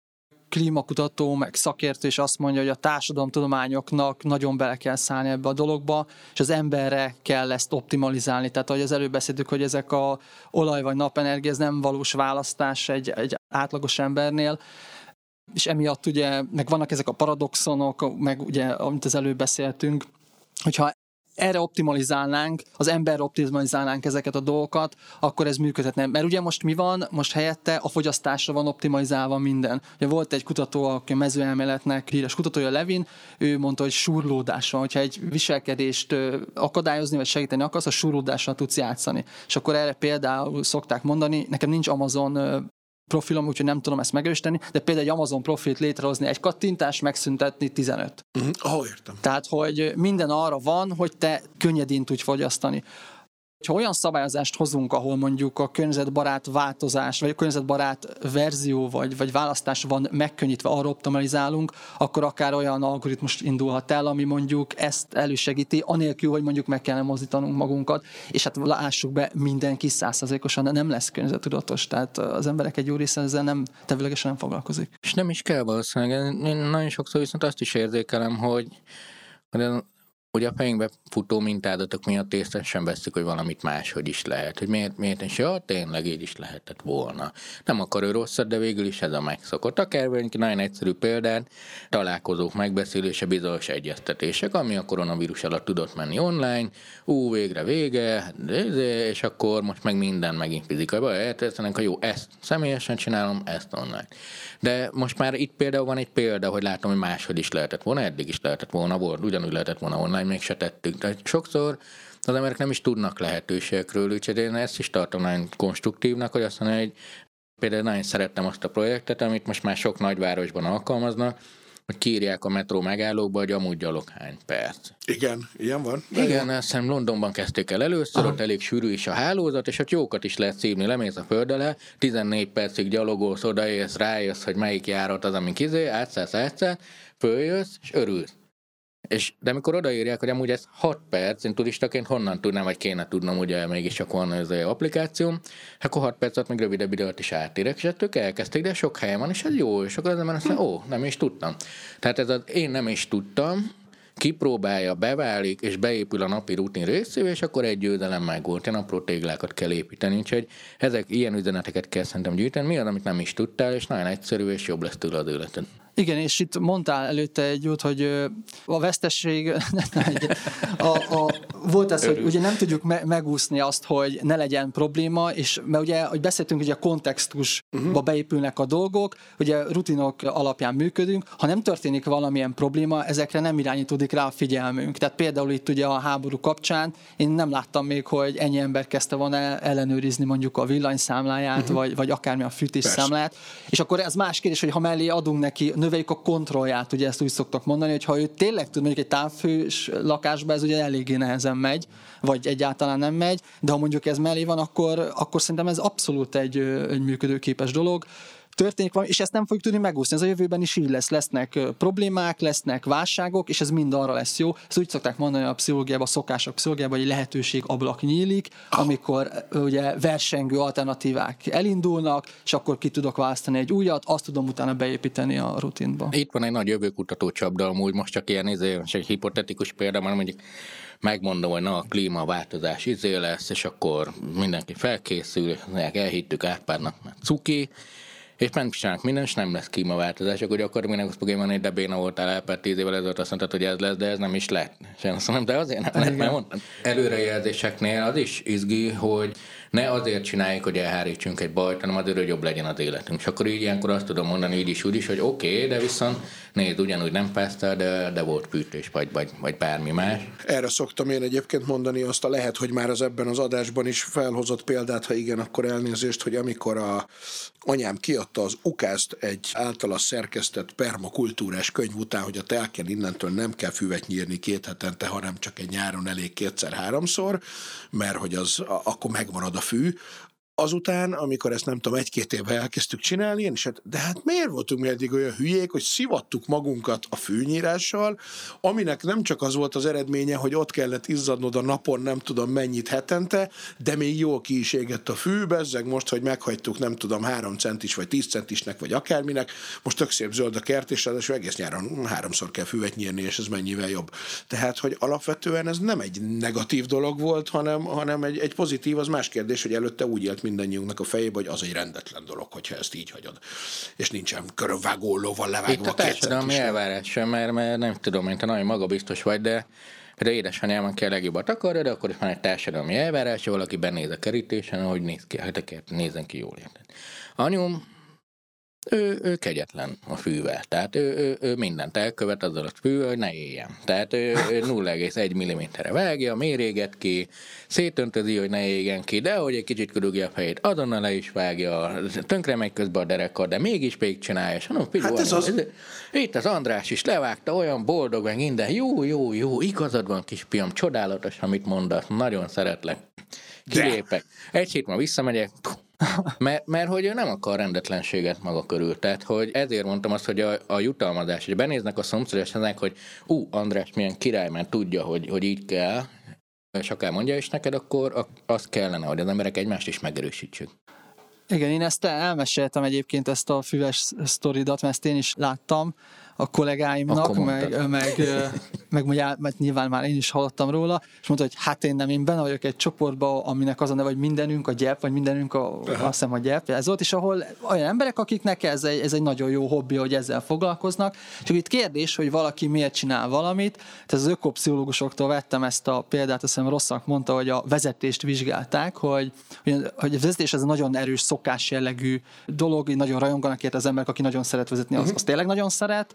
klímakutató, meg szakértő is azt mondja, hogy a társadalomtudományoknak nagyon bele kell szállni ebbe a dologba, és az emberre kell ezt optimalizálni. Tehát, ahogy az előbb beszéltük, hogy ezek a olaj vagy napenergia, ez nem valós választás egy, egy átlagos embernél, és emiatt ugye, meg vannak ezek a paradoxonok, meg ugye, amit az előbb beszéltünk, hogyha erre optimalizálnánk, az ember optimalizálnánk ezeket a dolgokat, akkor ez működhetne. Mert ugye most mi van? Most helyette a fogyasztásra van optimalizálva minden. Ugye volt egy kutató, aki a mezőelméletnek híres kutatója Levin, ő mondta, hogy surlódás van. Hogyha egy viselkedést akadályozni vagy segíteni akarsz, a surlódással tudsz játszani. És akkor erre például szokták mondani, nekem nincs Amazon profilom, úgyhogy nem tudom ezt megerősíteni, de például egy Amazon profilt létrehozni, egy kattintás, megszüntetni 15. Uh-huh. Oh, értem. Tehát, hogy minden arra van, hogy te könnyedén tudj fogyasztani ha olyan szabályozást hozunk, ahol mondjuk a környezetbarát változás, vagy a környezetbarát verzió, vagy, vagy választás van megkönnyítve, arra optimalizálunk, akkor akár olyan algoritmus indulhat el, ami mondjuk ezt elősegíti, anélkül, hogy mondjuk meg kellene mozdítanunk magunkat, és hát lássuk be, mindenki százszerzékosan nem lesz környezetudatos, tehát az emberek egy jó része ezzel nem tevőlegesen nem foglalkozik. És nem is kell valószínűleg. Én nagyon sokszor viszont azt is érzékelem, hogy hogy a fejünkbe futó mintádatok miatt észre sem veszik, hogy valamit máshogy is lehet. Hogy miért, miért és ja, tényleg így is lehetett volna. Nem akar ő rosszat, de végül is ez a megszokott. Akár egy nagyon egyszerű példán, találkozók megbeszélése, bizonyos egyeztetések, ami a koronavírus alatt tudott menni online, ú, végre vége, és akkor most meg minden megint fizikai. Eltesztenek, ha jó, ezt személyesen csinálom, ezt online. De most már itt például van egy példa, hogy látom, hogy máshogy is lehetett volna, eddig is lehetett volna, volt, ugyanúgy lehetett volna online, mégse tettünk. Tehát sokszor az emberek nem is tudnak lehetőségekről, úgyhogy én ezt is tartom nagyon konstruktívnak, hogy azt mondja, hogy például nagyon szerettem azt a projektet, amit most már sok nagyvárosban alkalmaznak, hogy kírják a metró megállókba, hogy amúgy gyalog hány perc. Igen, ilyen van. Igen, azt hiszem Londonban kezdték el először, Aha. ott elég sűrű is a hálózat, és ott jókat is lehet szívni, lemész a föld alá, 14 percig gyalogolsz, odaérsz, rájössz, hogy melyik járat az, ami kizé, átszállsz, átszállsz, följössz, és örülsz. És, de amikor odaírják, hogy amúgy ez 6 perc, én turistaként honnan tudnám, vagy kéne tudnom, ugye mégis csak van az applikáció, akkor 6 perc alatt még rövidebb időt is átérek, és ettől elkezdték, de sok helyen van, és ez jó, és akkor az ember azt mondja, ó, nem is tudtam. Tehát ez az én nem is tudtam, kipróbálja, beválik, és beépül a napi rutin részévé, és akkor egy győzelem megvolt. Ilyen apró téglákat kell építeni, úgyhogy ezek ilyen üzeneteket kell szerintem gyűjteni. Mi az, amit nem is tudtál, és nagyon egyszerű, és jobb lesz tőle az életed. Igen, és itt mondtál előtte egy jót, hogy a vesztesség, a, a, volt ez, hogy ugye nem tudjuk me- megúszni azt, hogy ne legyen probléma, és mert ugye, hogy beszéltünk, hogy a kontextusba uh-huh. beépülnek a dolgok, ugye rutinok alapján működünk, ha nem történik valamilyen probléma, ezekre nem irányítódik rá a figyelmünk. Tehát például itt ugye a háború kapcsán én nem láttam még, hogy ennyi ember kezdte volna ellenőrizni mondjuk a villanyszámláját, uh-huh. vagy, vagy akármilyen fűtésszámlát, és akkor ez más kérdés, hogy ha mellé adunk neki növeljük a kontrollját, ugye ezt úgy szoktak mondani, hogy ha ő tényleg tud mondjuk egy távfős lakásba, ez ugye eléggé nehezen megy, vagy egyáltalán nem megy, de ha mondjuk ez mellé van, akkor, akkor szerintem ez abszolút egy, egy működőképes dolog történik valami, és ezt nem fogjuk tudni megúszni. Ez a jövőben is így lesz. Lesznek problémák, lesznek válságok, és ez mind arra lesz jó. Ezt úgy szokták mondani a pszichológiában, a szokások pszichológiában, hogy lehetőség ablak nyílik, amikor ugye versengő alternatívák elindulnak, és akkor ki tudok választani egy újat, azt tudom utána beépíteni a rutinba. Itt van egy nagy jövőkutató csapda, amúgy most csak ilyen izé, egy hipotetikus példa, mert mondjuk megmondom, hogy na a klímaváltozás izé lesz, és akkor mindenki felkészül, elhittük átpárnak, mert cuki, és nem csinálnak minden, és nem lesz klímaváltozás, akkor gyakorlatilag mindenki fogja mondani, de béna voltál elpárt tíz évvel ezelőtt, azt mondtad, hogy ez lesz, de ez nem is lett. És én azt mondom, de azért nem lett, mert mondtam. Előrejelzéseknél az is izgi, hogy ne azért csináljuk, hogy elhárítsunk egy bajt, hanem azért, hogy jobb legyen az életünk. És akkor így ilyenkor azt tudom mondani így is, úgy is, hogy oké, okay, de viszont nézd, ugyanúgy nem pásztál, de, de volt pűtés, vagy, vagy, vagy bármi más. Erre szoktam én egyébként mondani azt a lehet, hogy már az ebben az adásban is felhozott példát, ha igen, akkor elnézést, hogy amikor a anyám kiadta az ukázt egy általa szerkesztett permakultúrás könyv után, hogy a telken innentől nem kell füvet nyírni két hetente, hanem csak egy nyáron elég kétszer-háromszor, mert hogy az akkor megmarad a fű, Azután, amikor ezt nem tudom, egy-két éve elkezdtük csinálni, én is hát, de hát miért voltunk mi eddig olyan hülyék, hogy szivattuk magunkat a fűnyírással, aminek nem csak az volt az eredménye, hogy ott kellett izzadnod a napon nem tudom mennyit hetente, de még jól ki is égett a fű, bezzeg most, hogy meghagytuk nem tudom három centis vagy tíz centisnek vagy akárminek, most tök szép zöld a kert, és ráadásul egész nyáron háromszor kell füvet nyírni, és ez mennyivel jobb. Tehát, hogy alapvetően ez nem egy negatív dolog volt, hanem, hanem egy, egy pozitív, az más kérdés, hogy előtte úgy élt mindannyiunknak a fejébe, hogy az egy rendetlen dolog, hogyha ezt így hagyod. És nincsen körönvágó lóval levágva Itt a társadalmi elvárás sem, mert, mert nem tudom, mint te nagyon magabiztos vagy, de de édesanyámon kell legjobbat akarja, de akkor is van egy társadalmi elvárás, valaki benéz a kerítésen, hogy néz ki, hát nézzen ki jól érted. Anyum ő, ő kegyetlen a fűvel. Tehát ő, ő, ő mindent elkövet azzal a fűvel, hogy ne éljen. Tehát ő, ő 0,1 mm-re vágja, méréget ki, szétöntözi, hogy ne égjen ki, de hogy egy kicsit körülgje a fejét, azonnal le is vágja, tönkre megy közben a dereka, de mégis még csinálja. És mondom, hát ez az... Itt az András is levágta, olyan boldog, meg minden. Jó, jó, jó, igazad van, kispiam, csodálatos, amit mondasz, nagyon szeretlek. Kilépek. Egy hét ma visszamegyek, mert, mert hogy ő nem akar rendetlenséget maga körül. Tehát, hogy ezért mondtam azt, hogy a, a jutalmazás, hogy benéznek a szomszédos hogy ú, András milyen király, mert tudja, hogy, hogy így kell, és akár mondja is neked, akkor az kellene, hogy az emberek egymást is megerősítsük. Igen, én ezt elmeséltem egyébként ezt a füves sztoridat, mert ezt én is láttam, a kollégáimnak, meg, meg, meg, meg, meg nyilván már én is hallottam róla, és mondta, hogy hát én nem, én benne vagyok egy csoportban, aminek az a neve, hogy mindenünk a gyep, vagy mindenünk a, azt hiszem a gyep, ez volt, és ahol olyan emberek, akiknek ez egy, ez egy nagyon jó hobbi, hogy ezzel foglalkoznak, csak itt kérdés, hogy valaki miért csinál valamit, tehát az ökopszichológusoktól vettem ezt a példát, azt hiszem rosszak mondta, hogy a vezetést vizsgálták, hogy, hogy a vezetés ez egy nagyon erős szokás jellegű dolog, nagyon rajonganak érte az emberek, aki nagyon szeret vezetni, az, mhm. az tényleg nagyon szeret,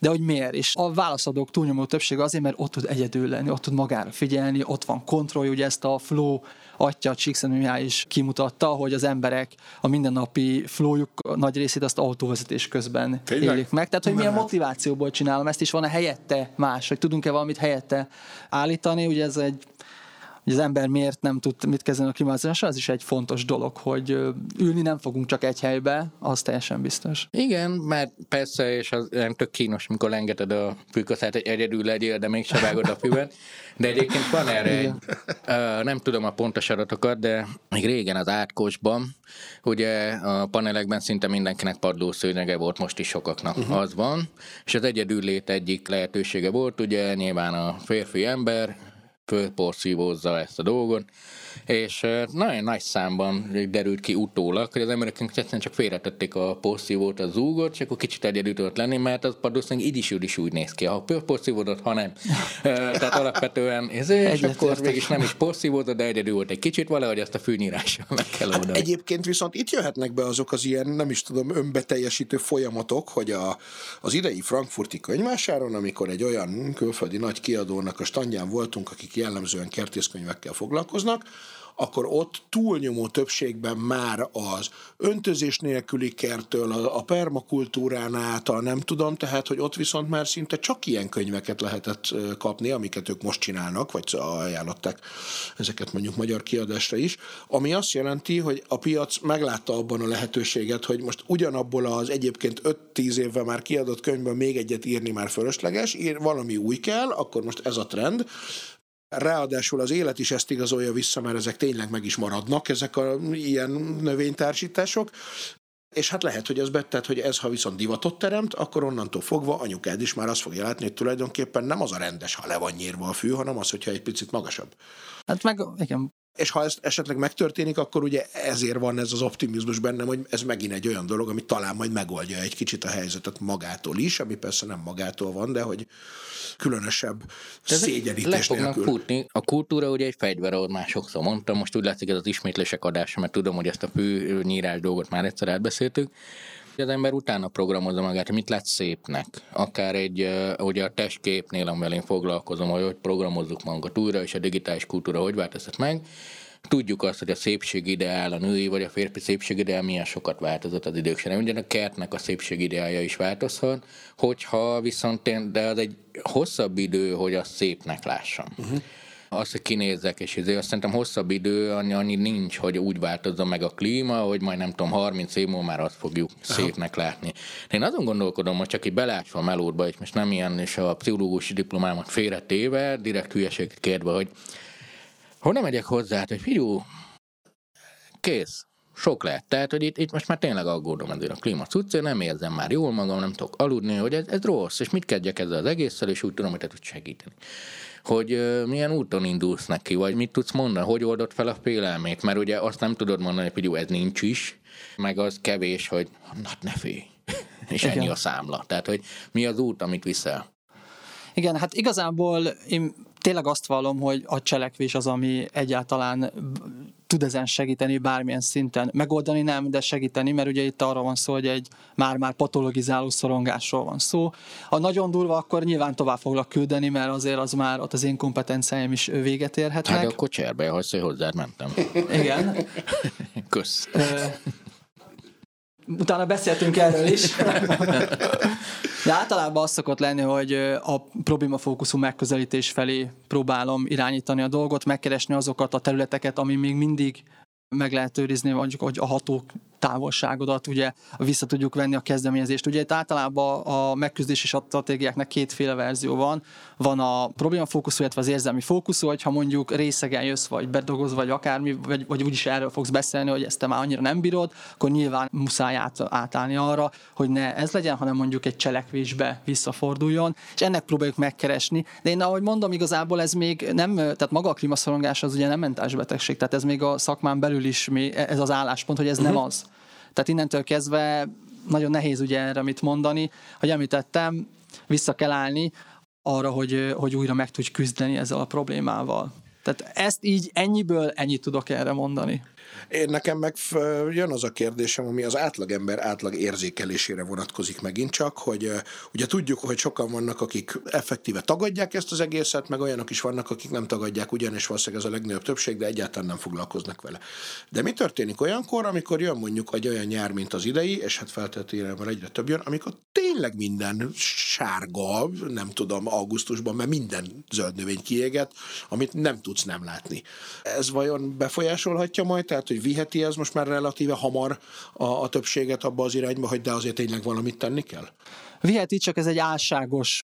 de hogy miért? És a válaszadók túlnyomó többsége azért, mert ott tud egyedül lenni, ott tud magára figyelni, ott van kontroll, ugye ezt a flow atya Csíkszenőjá is kimutatta, hogy az emberek a mindennapi flowjuk nagy részét azt autóvezetés közben Tényleg? élik meg. Tehát, hogy milyen motivációból csinálom ezt, is van-e helyette más, hogy tudunk-e valamit helyette állítani, ugye ez egy hogy az ember miért nem tud mit kezdeni a klímaváltozással, az is egy fontos dolog, hogy ülni nem fogunk csak egy helybe, az teljesen biztos. Igen, mert persze, és az nem tök kínos, mikor lengeted a fűkaszát, hogy egyedül legyél, de mégse vágod a füvet. De egyébként van erre egy, uh, nem tudom a pontos adatokat, de még régen az átkosban, ugye a panelekben szinte mindenkinek padlószőnyege volt, most is sokaknak uh-huh. az van, és az egyedül lét egyik lehetősége volt, ugye nyilván a férfi ember, fölporszívózza ezt a dolgot, és nagyon nagy számban derült ki utólag, hogy az emberek egyszerűen csak félretették a porszívót, a zúgot, és akkor kicsit egyedül tudott lenni, mert az valószínűleg így is, is úgy néz ki, ha porszívódott, ha nem. Tehát alapvetően ez, és akkor mégis nem is porszívódott, de egyedül volt egy kicsit, valahogy azt a fűnyírással meg kell hát Egyébként viszont itt jöhetnek be azok az ilyen, nem is tudom, önbeteljesítő folyamatok, hogy a, az idei frankfurti könyvásáron, amikor egy olyan külföldi nagy kiadónak a standján voltunk, akik jellemzően kertészkönyvekkel foglalkoznak, akkor ott túlnyomó többségben már az öntözés nélküli kertől, a, permakultúrán át, a nem tudom, tehát, hogy ott viszont már szinte csak ilyen könyveket lehetett kapni, amiket ők most csinálnak, vagy ajánlották ezeket mondjuk magyar kiadásra is, ami azt jelenti, hogy a piac meglátta abban a lehetőséget, hogy most ugyanabból az egyébként 5-10 évvel már kiadott könyvből még egyet írni már fölösleges, ír, valami új kell, akkor most ez a trend, Ráadásul az élet is ezt igazolja vissza, mert ezek tényleg meg is maradnak, ezek a ilyen növénytársítások. És hát lehet, hogy ez betett, hogy ez, ha viszont divatot teremt, akkor onnantól fogva anyukád is már azt fogja látni, hogy tulajdonképpen nem az a rendes, ha le van nyírva a fű, hanem az, hogyha egy picit magasabb. Hát meg, igen, és ha ez esetleg megtörténik, akkor ugye ezért van ez az optimizmus bennem, hogy ez megint egy olyan dolog, ami talán majd megoldja egy kicsit a helyzetet magától is, ami persze nem magától van, de hogy különösebb szégyenítés nélkül. Futni. A kultúra ugye egy fegyver, ahogy már sokszor mondtam, most úgy látszik ez az ismétlések adása, mert tudom, hogy ezt a fő nyírás dolgot már egyszer átbeszéltük, az ember utána programozza magát, hogy mit lát szépnek. Akár egy, ugye a testképnél, amivel én foglalkozom, hogy programozzuk magunkat újra, és a digitális kultúra hogy változott meg. Tudjuk azt, hogy a szépség ideál, a női vagy a férfi szépség ideál milyen sokat változott az idők során. Ugyan a kertnek a szépség ideája is változhat, hogyha viszont, de az egy hosszabb idő, hogy azt szépnek lássam. Uh-huh azt, hogy kinézzek, és ezért azt szerintem hosszabb idő, annyi, annyi nincs, hogy úgy változzon meg a klíma, hogy majd nem tudom, 30 év múlva már azt fogjuk szépnek látni. De én azon gondolkodom, hogy csak így belátva a melódba, és most nem ilyen, és a pszichológusi diplomámat félretéve, direkt hülyeséget kérdve, hogy hogy nem megyek hozzá, hát, hogy figyú, kész, sok lehet. Tehát, hogy itt, itt most már tényleg aggódom ezért a klíma cuccért, nem érzem már jól magam, nem tudok aludni, hogy ez, ez rossz, és mit kezdjek ezzel az egésszel, és úgy tudom, hogy te tudsz segíteni hogy milyen úton indulsz neki, vagy mit tudsz mondani, hogy oldod fel a félelmét, mert ugye azt nem tudod mondani, hogy jó, ez nincs is, meg az kevés, hogy hát ne félj, és Igen. ennyi a számla. Tehát, hogy mi az út, amit viszel. Igen, hát igazából én tényleg azt vallom, hogy a cselekvés az, ami egyáltalán tud ezen segíteni bármilyen szinten. Megoldani nem, de segíteni, mert ugye itt arra van szó, hogy egy már-már patologizáló szorongásról van szó. A nagyon durva, akkor nyilván tovább foglak küldeni, mert azért az már ott az én kompetenciáim is véget érhetnek. Hát akkor cserbe, hogy hozzád mentem. Igen. Kösz. Utána beszéltünk erről is. De általában az szokott lenni, hogy a problémafókuszú megközelítés felé próbálom irányítani a dolgot, megkeresni azokat a területeket, ami még mindig meg lehet őrizni, mondjuk, hogy a ható távolságodat, ugye vissza tudjuk venni a kezdeményezést. Ugye itt általában a megküzdési stratégiáknak kétféle verzió van. Van a problémafókuszú, illetve az érzelmi fókuszú, hogyha mondjuk részegen jössz, vagy bedolgozva, vagy akármi, vagy, vagy úgyis erről fogsz beszélni, hogy ezt te már annyira nem bírod, akkor nyilván muszáj át, átállni arra, hogy ne ez legyen, hanem mondjuk egy cselekvésbe visszaforduljon, és ennek próbáljuk megkeresni. De én ahogy mondom, igazából ez még nem, tehát maga a klímaszorongás az ugye nem mentális betegség, tehát ez még a szakmán belül is ez az álláspont, hogy ez uh-huh. nem az. Tehát innentől kezdve nagyon nehéz ugye erre mit mondani. Hogy említettem, vissza kell állni arra, hogy, hogy újra meg tudj küzdeni ezzel a problémával. Tehát ezt így ennyiből ennyit tudok erre mondani. Én nekem meg jön az a kérdésem, ami az átlagember átlag érzékelésére vonatkozik megint csak, hogy ugye tudjuk, hogy sokan vannak, akik effektíve tagadják ezt az egészet, meg olyanok is vannak, akik nem tagadják ugyanis valószínűleg ez a legnagyobb többség, de egyáltalán nem foglalkoznak vele. De mi történik olyankor, amikor jön mondjuk egy olyan nyár, mint az idei, és hát feltétlenül egyre több jön, amikor tényleg minden sárga, nem tudom, augusztusban, mert minden zöld növény kiéget, amit nem tudsz nem látni. Ez vajon befolyásolhatja majd, tehát hogy viheti ez most már relatíve hamar a, a többséget abba az irányba, hogy de azért tényleg valamit tenni kell? Viheti, csak ez egy álságos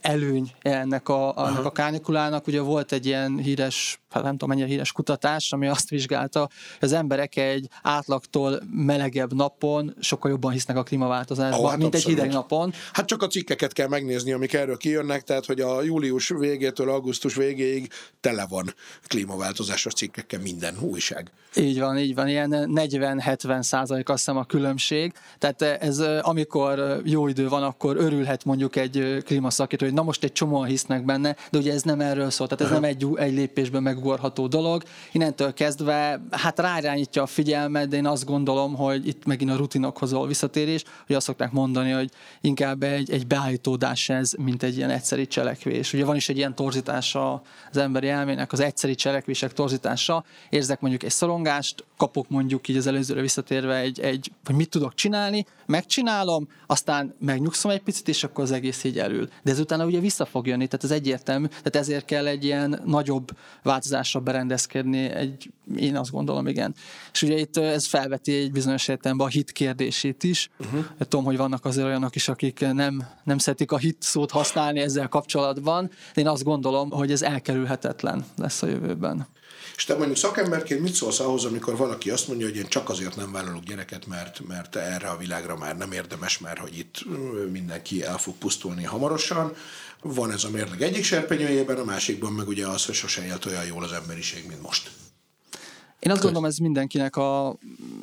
előny ennek a, ennek a kánikulának. Ugye volt egy ilyen híres hát nem tudom mennyire híres kutatás, ami azt vizsgálta, hogy az emberek egy átlagtól melegebb napon sokkal jobban hisznek a klímaváltozásban, oh, hát mint abszolút. egy hideg napon. Hát csak a cikkeket kell megnézni, amik erről kijönnek, tehát hogy a július végétől augusztus végéig tele van klímaváltozásos cikkekkel minden újság. Így van, így van, ilyen 40-70 százalék azt hiszem a különbség, tehát ez amikor jó idő van, akkor örülhet mondjuk egy szakító, hogy na most egy csomóan hisznek benne, de ugye ez nem erről szól, tehát ez nem egy, egy lépésben megugorható dolog. Innentől kezdve, hát ráirányítja a figyelmet, de én azt gondolom, hogy itt megint a rutinokhoz való visszatérés, hogy azt szokták mondani, hogy inkább egy, egy beállítódás ez, mint egy ilyen egyszeri cselekvés. Ugye van is egy ilyen torzítása az emberi elmének, az egyszeri cselekvések torzítása. Érzek mondjuk egy szorongást, kapok mondjuk így az előzőre visszatérve egy, egy hogy mit tudok csinálni, megcsinálom, aztán megnyugszom egy picit, és akkor az egész így elül. De ezután ugye vissza fog jönni, tehát ez egyértelmű, tehát ezért kell egy ilyen nagyobb változásra berendezkedni, egy, én azt gondolom, igen. És ugye itt ez felveti egy bizonyos értelemben a hit kérdését is. Uh-huh. Tudom, hogy vannak azért olyanok is, akik nem, nem szeretik a hit szót használni ezzel kapcsolatban, de én azt gondolom, hogy ez elkerülhetetlen lesz a jövőben. És te mondjuk szakemberként mit szólsz ahhoz, amikor valaki azt mondja, hogy én csak azért nem vállalok gyereket, mert, mert erre a világra már nem érdemes, mert hogy itt mindenki el fog pusztulni hamarosan. Van ez a mérleg egyik serpenyőjében, a másikban meg ugye az, hogy sose élt olyan jól az emberiség, mint most. Én azt gondolom, ez mindenkinek a,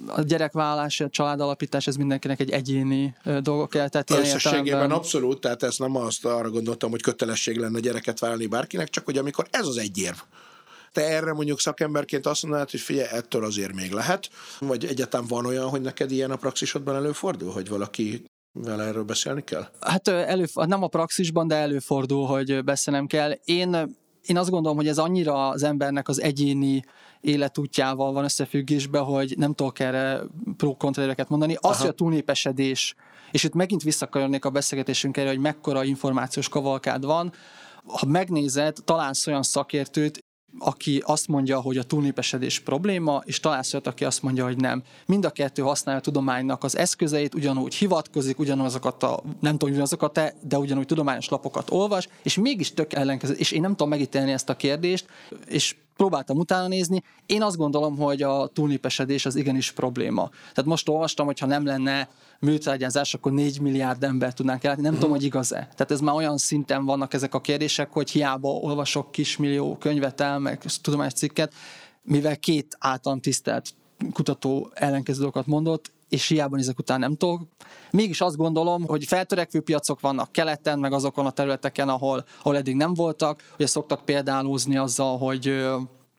a gyerekvállás, a családalapítás, ez mindenkinek egy egyéni dolgok kell. Tehát Összességében abszolút, tehát ezt nem azt arra gondoltam, hogy kötelesség lenne gyereket vállalni bárkinek, csak hogy amikor ez az egy érv, te erre mondjuk szakemberként azt mondanád, hogy figyelj, ettől azért még lehet, vagy egyáltalán van olyan, hogy neked ilyen a praxisodban előfordul, hogy valaki vele erről beszélni kell? Hát elő, nem a praxisban, de előfordul, hogy beszélnem kell. Én én azt gondolom, hogy ez annyira az embernek az egyéni életútjával van összefüggésben, hogy nem tudok erre pro mondani. Az, Aha. hogy a túlnépesedés, és itt megint visszakanyarodnék a beszélgetésünk erre, hogy mekkora információs kavalkád van, ha megnézed, találsz olyan szakértőt, aki azt mondja, hogy a túlnépesedés probléma, és találsz olyat, aki azt mondja, hogy nem. Mind a kettő használja a tudománynak az eszközeit, ugyanúgy hivatkozik, ugyanazokat a, nem tudom, ugyanazokat, de ugyanúgy tudományos lapokat olvas, és mégis tök ellenkező, és én nem tudom megítélni ezt a kérdést, és próbáltam utána nézni. Én azt gondolom, hogy a túlnépesedés az igenis probléma. Tehát most olvastam, hogy ha nem lenne műtrágyázás, akkor 4 milliárd ember tudnánk ellátni. Nem uh-huh. tudom, hogy igaz-e. Tehát ez már olyan szinten vannak ezek a kérdések, hogy hiába olvasok kismillió könyvet el, meg tudományos cikket, mivel két általam tisztelt kutató ellenkező dolgokat mondott, és hiába ezek után nem tudok. Mégis azt gondolom, hogy feltörekvő piacok vannak keleten, meg azokon a területeken, ahol, ahol eddig nem voltak. Ugye szoktak példálózni azzal, hogy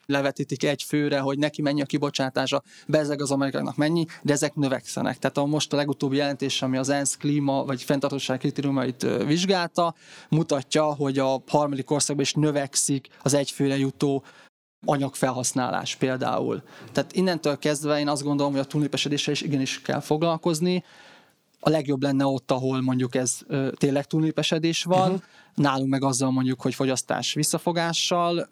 levetítik egy főre, hogy neki mennyi a kibocsátása, bezeg az amerikának mennyi, de ezek növekszenek. Tehát a most a legutóbbi jelentés, ami az ENSZ klíma vagy fenntartóság kritériumait vizsgálta, mutatja, hogy a harmadik országban is növekszik az egyfőre jutó anyagfelhasználás például. Tehát innentől kezdve én azt gondolom, hogy a túlnépesedéssel is igenis kell foglalkozni. A legjobb lenne ott, ahol mondjuk ez ö, tényleg túlnépesedés van, uh-huh. nálunk meg azzal mondjuk, hogy fogyasztás visszafogással.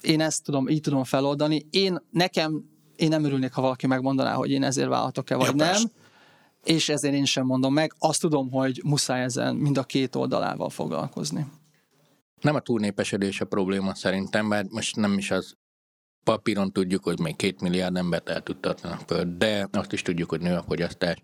Én ezt tudom, így tudom feloldani. Én nekem, én nem örülnék, ha valaki megmondaná, hogy én ezért vállalhatok-e, vagy ja, nem. És ezért én sem mondom meg. Azt tudom, hogy muszáj ezen mind a két oldalával foglalkozni. Nem a túlnépesedés a probléma szerintem, mert most nem is az papíron tudjuk, hogy még két milliárd embert el tud tartani a föld, de azt is tudjuk, hogy nő a fogyasztás.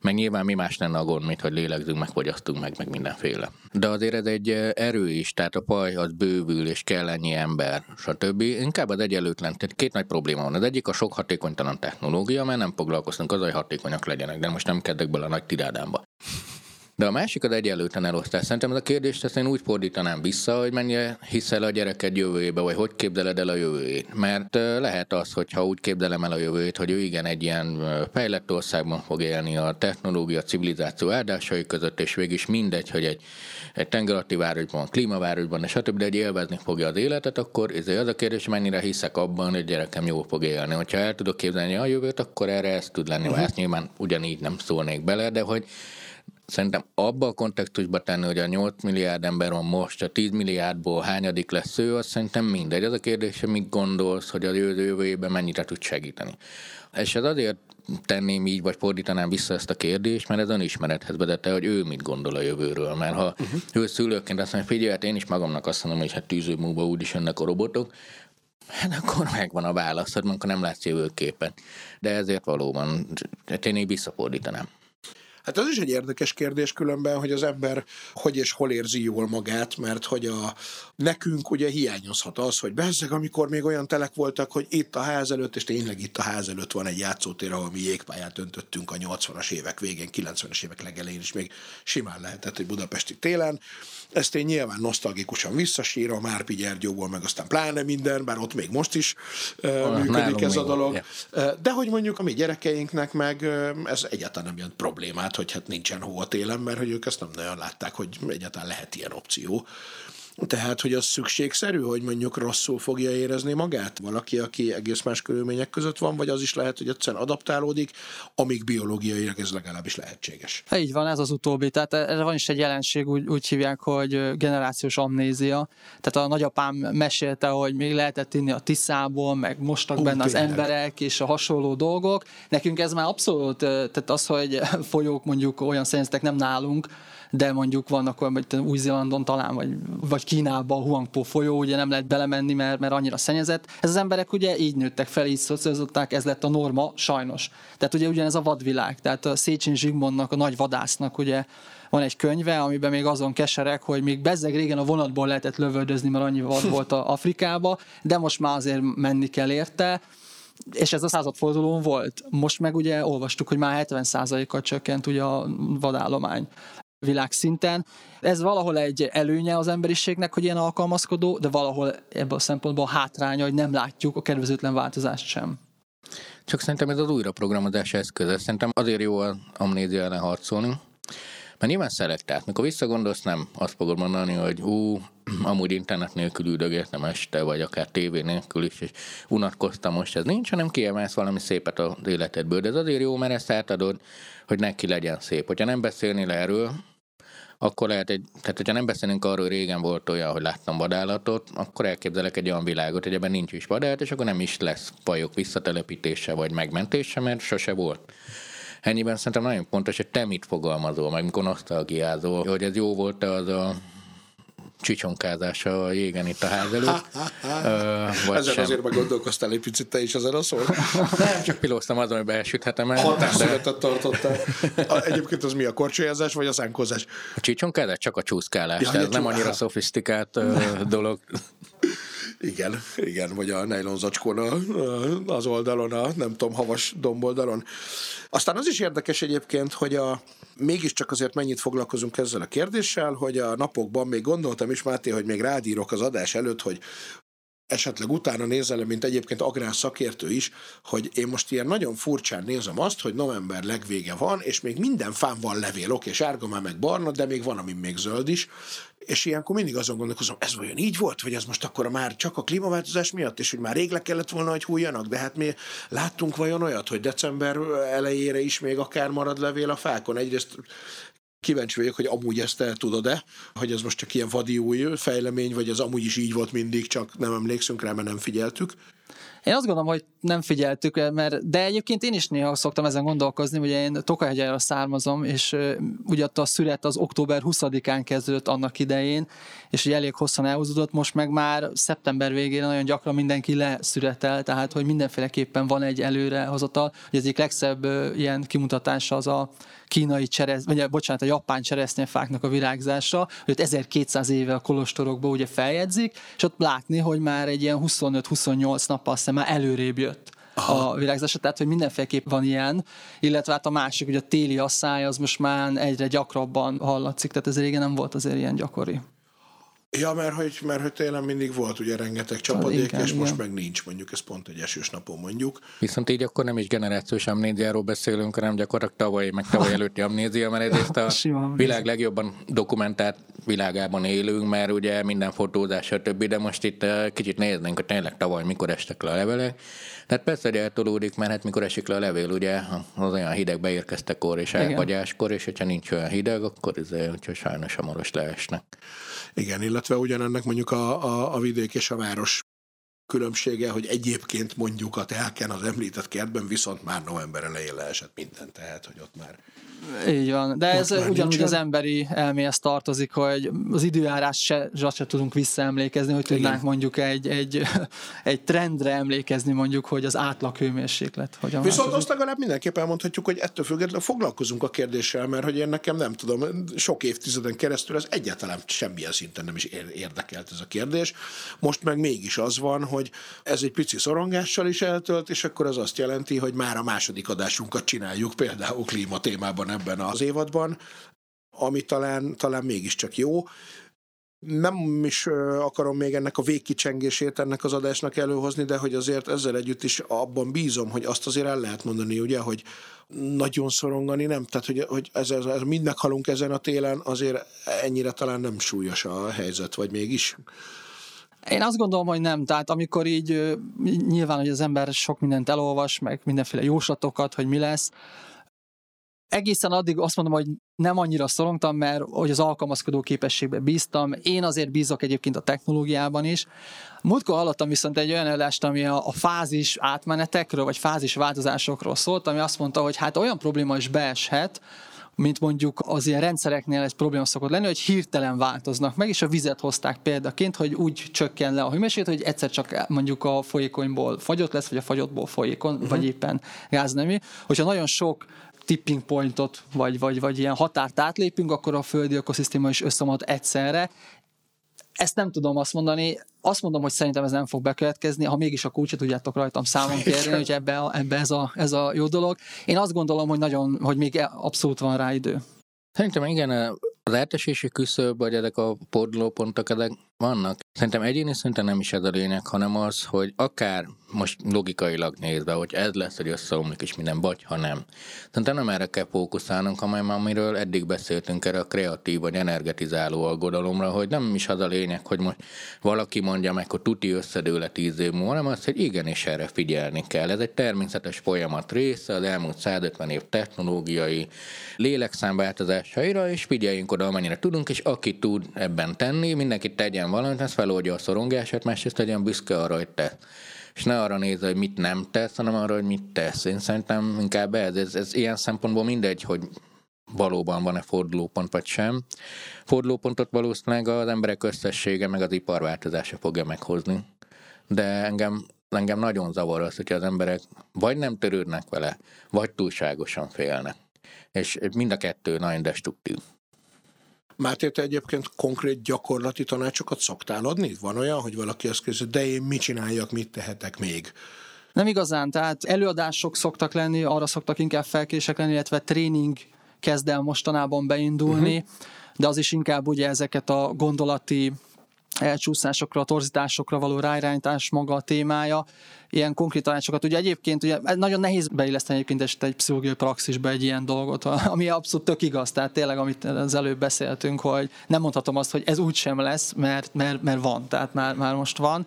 Meg nyilván mi más lenne a gond, mint hogy lélegzünk, meg fogyasztunk, meg, meg mindenféle. De azért ez egy erő is, tehát a paj az bővül, és kell ennyi ember, stb. Inkább az egyenlőtlen, tehát két nagy probléma van. Az egyik a sok hatékonytalan technológia, mert nem foglalkoztunk az, hogy hatékonyak legyenek, de most nem kezdek bele a nagy tirádámba. De a másik az egyenlőtlen elosztás. Szerintem ez a kérdést ezt én úgy fordítanám vissza, hogy mennyire hiszel a gyereket jövőjébe, vagy hogy képzeled el a jövőjét. Mert lehet az, hogyha úgy képzelem el a jövőjét, hogy ő igen egy ilyen fejlett országban fog élni a technológia, a civilizáció áldásai között, és végig is mindegy, hogy egy, egy tengeralatti városban, klímavárosban, és stb., de egy élvezni fogja az életet, akkor ez az a kérdés, mennyire hiszek abban, hogy gyerekem jól fog élni. Hogyha el tudok képzelni a jövőt, akkor erre ez tud lenni. Uh-huh. Ezt nyilván ugyanígy nem szólnék bele, de hogy szerintem abba a kontextusba tenni, hogy a 8 milliárd ember van most, a 10 milliárdból hányadik lesz ő, az szerintem mindegy. Az a kérdés, hogy mit gondolsz, hogy a jövő évben mennyire tud segíteni. És ez azért tenném így, vagy fordítanám vissza ezt a kérdést, mert ez önismerethez vezette, hogy ő mit gondol a jövőről. Mert ha uh-huh. ő szülőként azt mondja, figyelj, hát én is magamnak azt mondom, hogy hát tűző múlva úgyis jönnek a robotok, Hát akkor megvan a válasz, hogy nem látsz jövőképpen. De ezért valóban, hát én így visszafordítanám. Hát ez is egy érdekes kérdés különben, hogy az ember hogy és hol érzi jól magát, mert hogy a, nekünk ugye hiányozhat az, hogy bezzeg, amikor még olyan telek voltak, hogy itt a ház előtt, és tényleg itt a ház előtt van egy játszótér, ahol mi jégpályát öntöttünk a 80-as évek végén, 90-es évek legelején is még simán lehetett, hogy budapesti télen. Ezt én nyilván nosztalgikusan visszasírom, Márpi Gyergyóból, meg aztán pláne minden, bár ott még most is uh, működik ez a dolog. Yeah. De hogy mondjuk a mi gyerekeinknek meg ez egyáltalán nem jelent problémát, hogy hát nincsen hó a télen, mert hogy ők ezt nem nagyon látták, hogy egyáltalán lehet ilyen opció. Tehát, hogy az szükségszerű, hogy mondjuk rosszul fogja érezni magát valaki, aki egész más körülmények között van, vagy az is lehet, hogy egyszerűen adaptálódik, amíg biológiailag ez legalábbis lehetséges. Ha így van, ez az utóbbi. Tehát erre van is egy jelenség, úgy, úgy hívják, hogy generációs amnézia. Tehát a nagyapám mesélte, hogy még lehetett inni a tiszából, meg mostak benne tényleg. az emberek, és a hasonló dolgok. Nekünk ez már abszolút, tehát az, hogy folyók mondjuk olyan szennyezetek nem nálunk, de mondjuk vannak olyan, hogy Új-Zélandon talán, vagy, vagy Kínában a Huangpo folyó, ugye nem lehet belemenni, mert, mert annyira szennyezett. Ez az emberek ugye így nőttek fel, így szocializották, ez lett a norma, sajnos. Tehát ugye ugyanez a vadvilág, tehát a Széchenyi Zsigmondnak, a nagy vadásznak ugye van egy könyve, amiben még azon keserek, hogy még bezzeg régen a vonatból lehetett lövöldözni, mert annyi vad volt a Afrikába, de most már azért menni kell érte és ez a századfordulón volt. Most meg ugye olvastuk, hogy már 70%-kal csökkent ugye a vadállomány világszinten. Ez valahol egy előnye az emberiségnek, hogy ilyen alkalmazkodó, de valahol ebből a szempontból hátránya, hogy nem látjuk a kedvezőtlen változást sem. Csak szerintem ez az újraprogramozás eszköze. Szerintem azért jó az amnézia ellen harcolni, mert nyilván szelektált. Mikor visszagondolsz, nem azt fogod mondani, hogy ú, amúgy internet nélkül üldögéltem este, vagy akár tévé nélkül is, és unatkoztam most, ez nincs, hanem kiemelsz valami szépet az életedből. De ez azért jó, mert ezt átadod, hogy neki legyen szép. Hogyha nem beszélnél erről, akkor lehet egy, tehát hogyha nem beszélünk arról, hogy régen volt olyan, hogy láttam vadállatot, akkor elképzelek egy olyan világot, hogy ebben nincs is vadállat, és akkor nem is lesz fajok visszatelepítése vagy megmentése, mert sose volt. Ennyiben szerintem nagyon pontos, hogy te mit fogalmazol, meg mikor nosztalgiázol, hogy ez jó volt-e az a csicsonkázása a jégen itt a ház előtt. uh, Ezen sem. azért meg gondolkoztál egy picit te is ezen a szó. Nem, csak pilóztam azon, hogy beelsüthetem el. Hatásszünetet de... tartottál. Egyébként az mi a korcsolyázás, vagy a szánkozás? A csicsonkázás csak a csúszkálás, ja, tehát nem annyira szofisztikált dolog. Igen, igen, vagy a nylon zacskón az oldalon, a nem tudom, havas domboldalon. Aztán az is érdekes egyébként, hogy a, mégiscsak azért mennyit foglalkozunk ezzel a kérdéssel, hogy a napokban még gondoltam is, Máté, hogy még rádírok az adás előtt, hogy esetleg utána nézel, mint egyébként agrár szakértő is, hogy én most ilyen nagyon furcsán nézem azt, hogy november legvége van, és még minden fán van levél, oké, sárga már meg barna, de még van, ami még zöld is, és ilyenkor mindig azon gondolkozom, ez vajon így volt, vagy ez most akkor már csak a klímaváltozás miatt, és hogy már rég le kellett volna, hogy hújjanak, de hát mi láttunk vajon olyat, hogy december elejére is még akár marad levél a fákon. Egyrészt kíváncsi vagyok, hogy amúgy ezt el tudod-e, hogy ez most csak ilyen vadi új fejlemény, vagy ez amúgy is így volt mindig, csak nem emlékszünk rá, mert nem figyeltük. Én azt gondolom, hogy nem figyeltük, mert, de egyébként én is néha szoktam ezen gondolkozni, ugye én Tokajhegyelről származom, és ugye a szület az október 20-án kezdődött annak idején, és ugye elég hosszan elhúzódott, most meg már szeptember végén nagyon gyakran mindenki leszületel, tehát hogy mindenféleképpen van egy előrehozatal. Ugye az egyik legszebb ilyen kimutatása az a kínai cseresz, vagy bocsánat, a japán cseresznyefáknak a virágzása, hogy 1200 éve a kolostorokban ugye feljegyzik, és ott látni, hogy már egy ilyen 25-28 nappal aztán már előrébb jött. Aha. a virágzása, tehát hogy mindenféleképp van ilyen, illetve hát a másik, hogy a téli asszály az most már egyre gyakrabban hallatszik, tehát ez régen nem volt azért ilyen gyakori. Ja, mert hogy, mert hogy télen mindig volt ugye rengeteg csapadék, inkább, és igen. most meg nincs, mondjuk ez pont egy esős napon mondjuk. Viszont így akkor nem is generációs amnéziáról beszélünk, hanem gyakorlatilag tavaly, meg tavaly előtti amnézia, mert egyrészt a világ legjobban dokumentált világában élünk, mert ugye minden fotózás, stb., de most itt eh, kicsit néznénk, hogy tényleg tavaly mikor estek le a levelek. Tehát persze, hogy eltolódik, mert hát mikor esik le a levél, ugye az olyan hideg beérkeztekor és elhagyáskor, és hogyha nincs olyan hideg, akkor ez, hogyha sajnos hamaros leesnek. Igen, illetve ugyanennek mondjuk a, a, a vidék és a város különbsége, hogy egyébként mondjuk a telken az említett kertben viszont már november elején leesett minden, tehát hogy ott már így van, de ez ugyanúgy nincsen. az emberi elméhez tartozik, hogy az időjárás se, se tudunk visszaemlékezni, hogy tudnánk Igen. mondjuk egy, egy, egy trendre emlékezni mondjuk, hogy az átlag hőmérséklet hogyan Viszont azt legalább mindenképpen elmondhatjuk, hogy ettől függetlenül foglalkozunk a kérdéssel, mert hogy én nekem nem tudom, sok évtizeden keresztül ez egyáltalán semmilyen szinten nem is ér- érdekelt ez a kérdés. Most meg mégis az van, hogy ez egy pici szorongással is eltölt, és akkor az azt jelenti, hogy már a második adásunkat csináljuk például klíma témában ebben az évadban, ami talán, talán mégiscsak jó nem is akarom még ennek a végkicsengését ennek az adásnak előhozni, de hogy azért ezzel együtt is abban bízom, hogy azt azért el lehet mondani, ugye, hogy nagyon szorongani nem, tehát hogy, hogy ez, ez, ez mind meghalunk ezen a télen, azért ennyire talán nem súlyos a helyzet, vagy mégis? Én azt gondolom, hogy nem. Tehát amikor így nyilván, hogy az ember sok mindent elolvas, meg mindenféle jóslatokat, hogy mi lesz, egészen addig azt mondom, hogy nem annyira szorongtam, mert hogy az alkalmazkodó képességbe bíztam. Én azért bízok egyébként a technológiában is. Múltkor hallottam viszont egy olyan előadást, ami a, a fázis átmenetekről, vagy fázis változásokról szólt, ami azt mondta, hogy hát olyan probléma is beeshet, mint mondjuk az ilyen rendszereknél egy probléma szokott lenni, hogy hirtelen változnak meg, és a vizet hozták példaként, hogy úgy csökken le a hőmérséklet, hogy egyszer csak mondjuk a folyékonyból fagyott lesz, vagy a fagyottból folyékony, uh-huh. vagy éppen gáznemű. Hogyha nagyon sok tipping pointot, vagy, vagy, vagy ilyen határt átlépünk, akkor a földi ökoszisztéma is összeomlott egyszerre. Ezt nem tudom azt mondani. Azt mondom, hogy szerintem ez nem fog bekövetkezni, ha mégis a kulcsot tudjátok rajtam számon kérni, hogy ebbe, a, ebbe ez, a, ez a jó dolog. Én azt gondolom, hogy nagyon, hogy még abszolút van rá idő. Szerintem igen, az eltesési küszöb, vagy ezek a fordulópontok, ezek vannak. Szerintem egyéni szinten nem is ez a lényeg, hanem az, hogy akár most logikailag nézve, hogy ez lesz, hogy összeomlik is minden, vagy ha nem. Szerintem nem erre kell fókuszálnunk, hanem amiről eddig beszéltünk erre a kreatív vagy energetizáló aggodalomra, hogy nem is az a lényeg, hogy most valaki mondja meg, hogy tuti összedől tíz év múlva, hanem az, hogy igenis erre figyelni kell. Ez egy természetes folyamat része, az elmúlt 150 év technológiai lélekszámváltozásaira, és figyeljünk oda, amennyire tudunk, és aki tud ebben tenni, mindenki tegyen valamit, ez feloldja a szorongását, másrészt legyen büszke arra, hogy tesz. És ne arra nézze, hogy mit nem tesz, hanem arra, hogy mit tesz. Én szerintem inkább ez, ez, ez ilyen szempontból mindegy, hogy valóban van-e fordulópont vagy sem. Fordulópontot valószínűleg az emberek összessége meg az iparváltozása fogja meghozni. De engem, engem nagyon zavar az, hogyha az emberek vagy nem törődnek vele, vagy túlságosan félnek. És mind a kettő nagyon destruktív. Máté, te egyébként konkrét gyakorlati tanácsokat szoktál adni? Van olyan, hogy valaki azt kérdezi, de én mit csináljak, mit tehetek még? Nem igazán, tehát előadások szoktak lenni, arra szoktak inkább felkések lenni, illetve tréning kezd el mostanában beindulni, uh-huh. de az is inkább ugye ezeket a gondolati elcsúszásokra, torzításokra való ráirányítás maga a témája, ilyen konkrét tanácsokat. Ugye egyébként ugye nagyon nehéz beilleszteni egyébként egy pszichológiai praxisba egy ilyen dolgot, ami abszolút tök igaz, tehát tényleg, amit az előbb beszéltünk, hogy nem mondhatom azt, hogy ez úgy sem lesz, mert, mert, mert van, tehát már, már most van.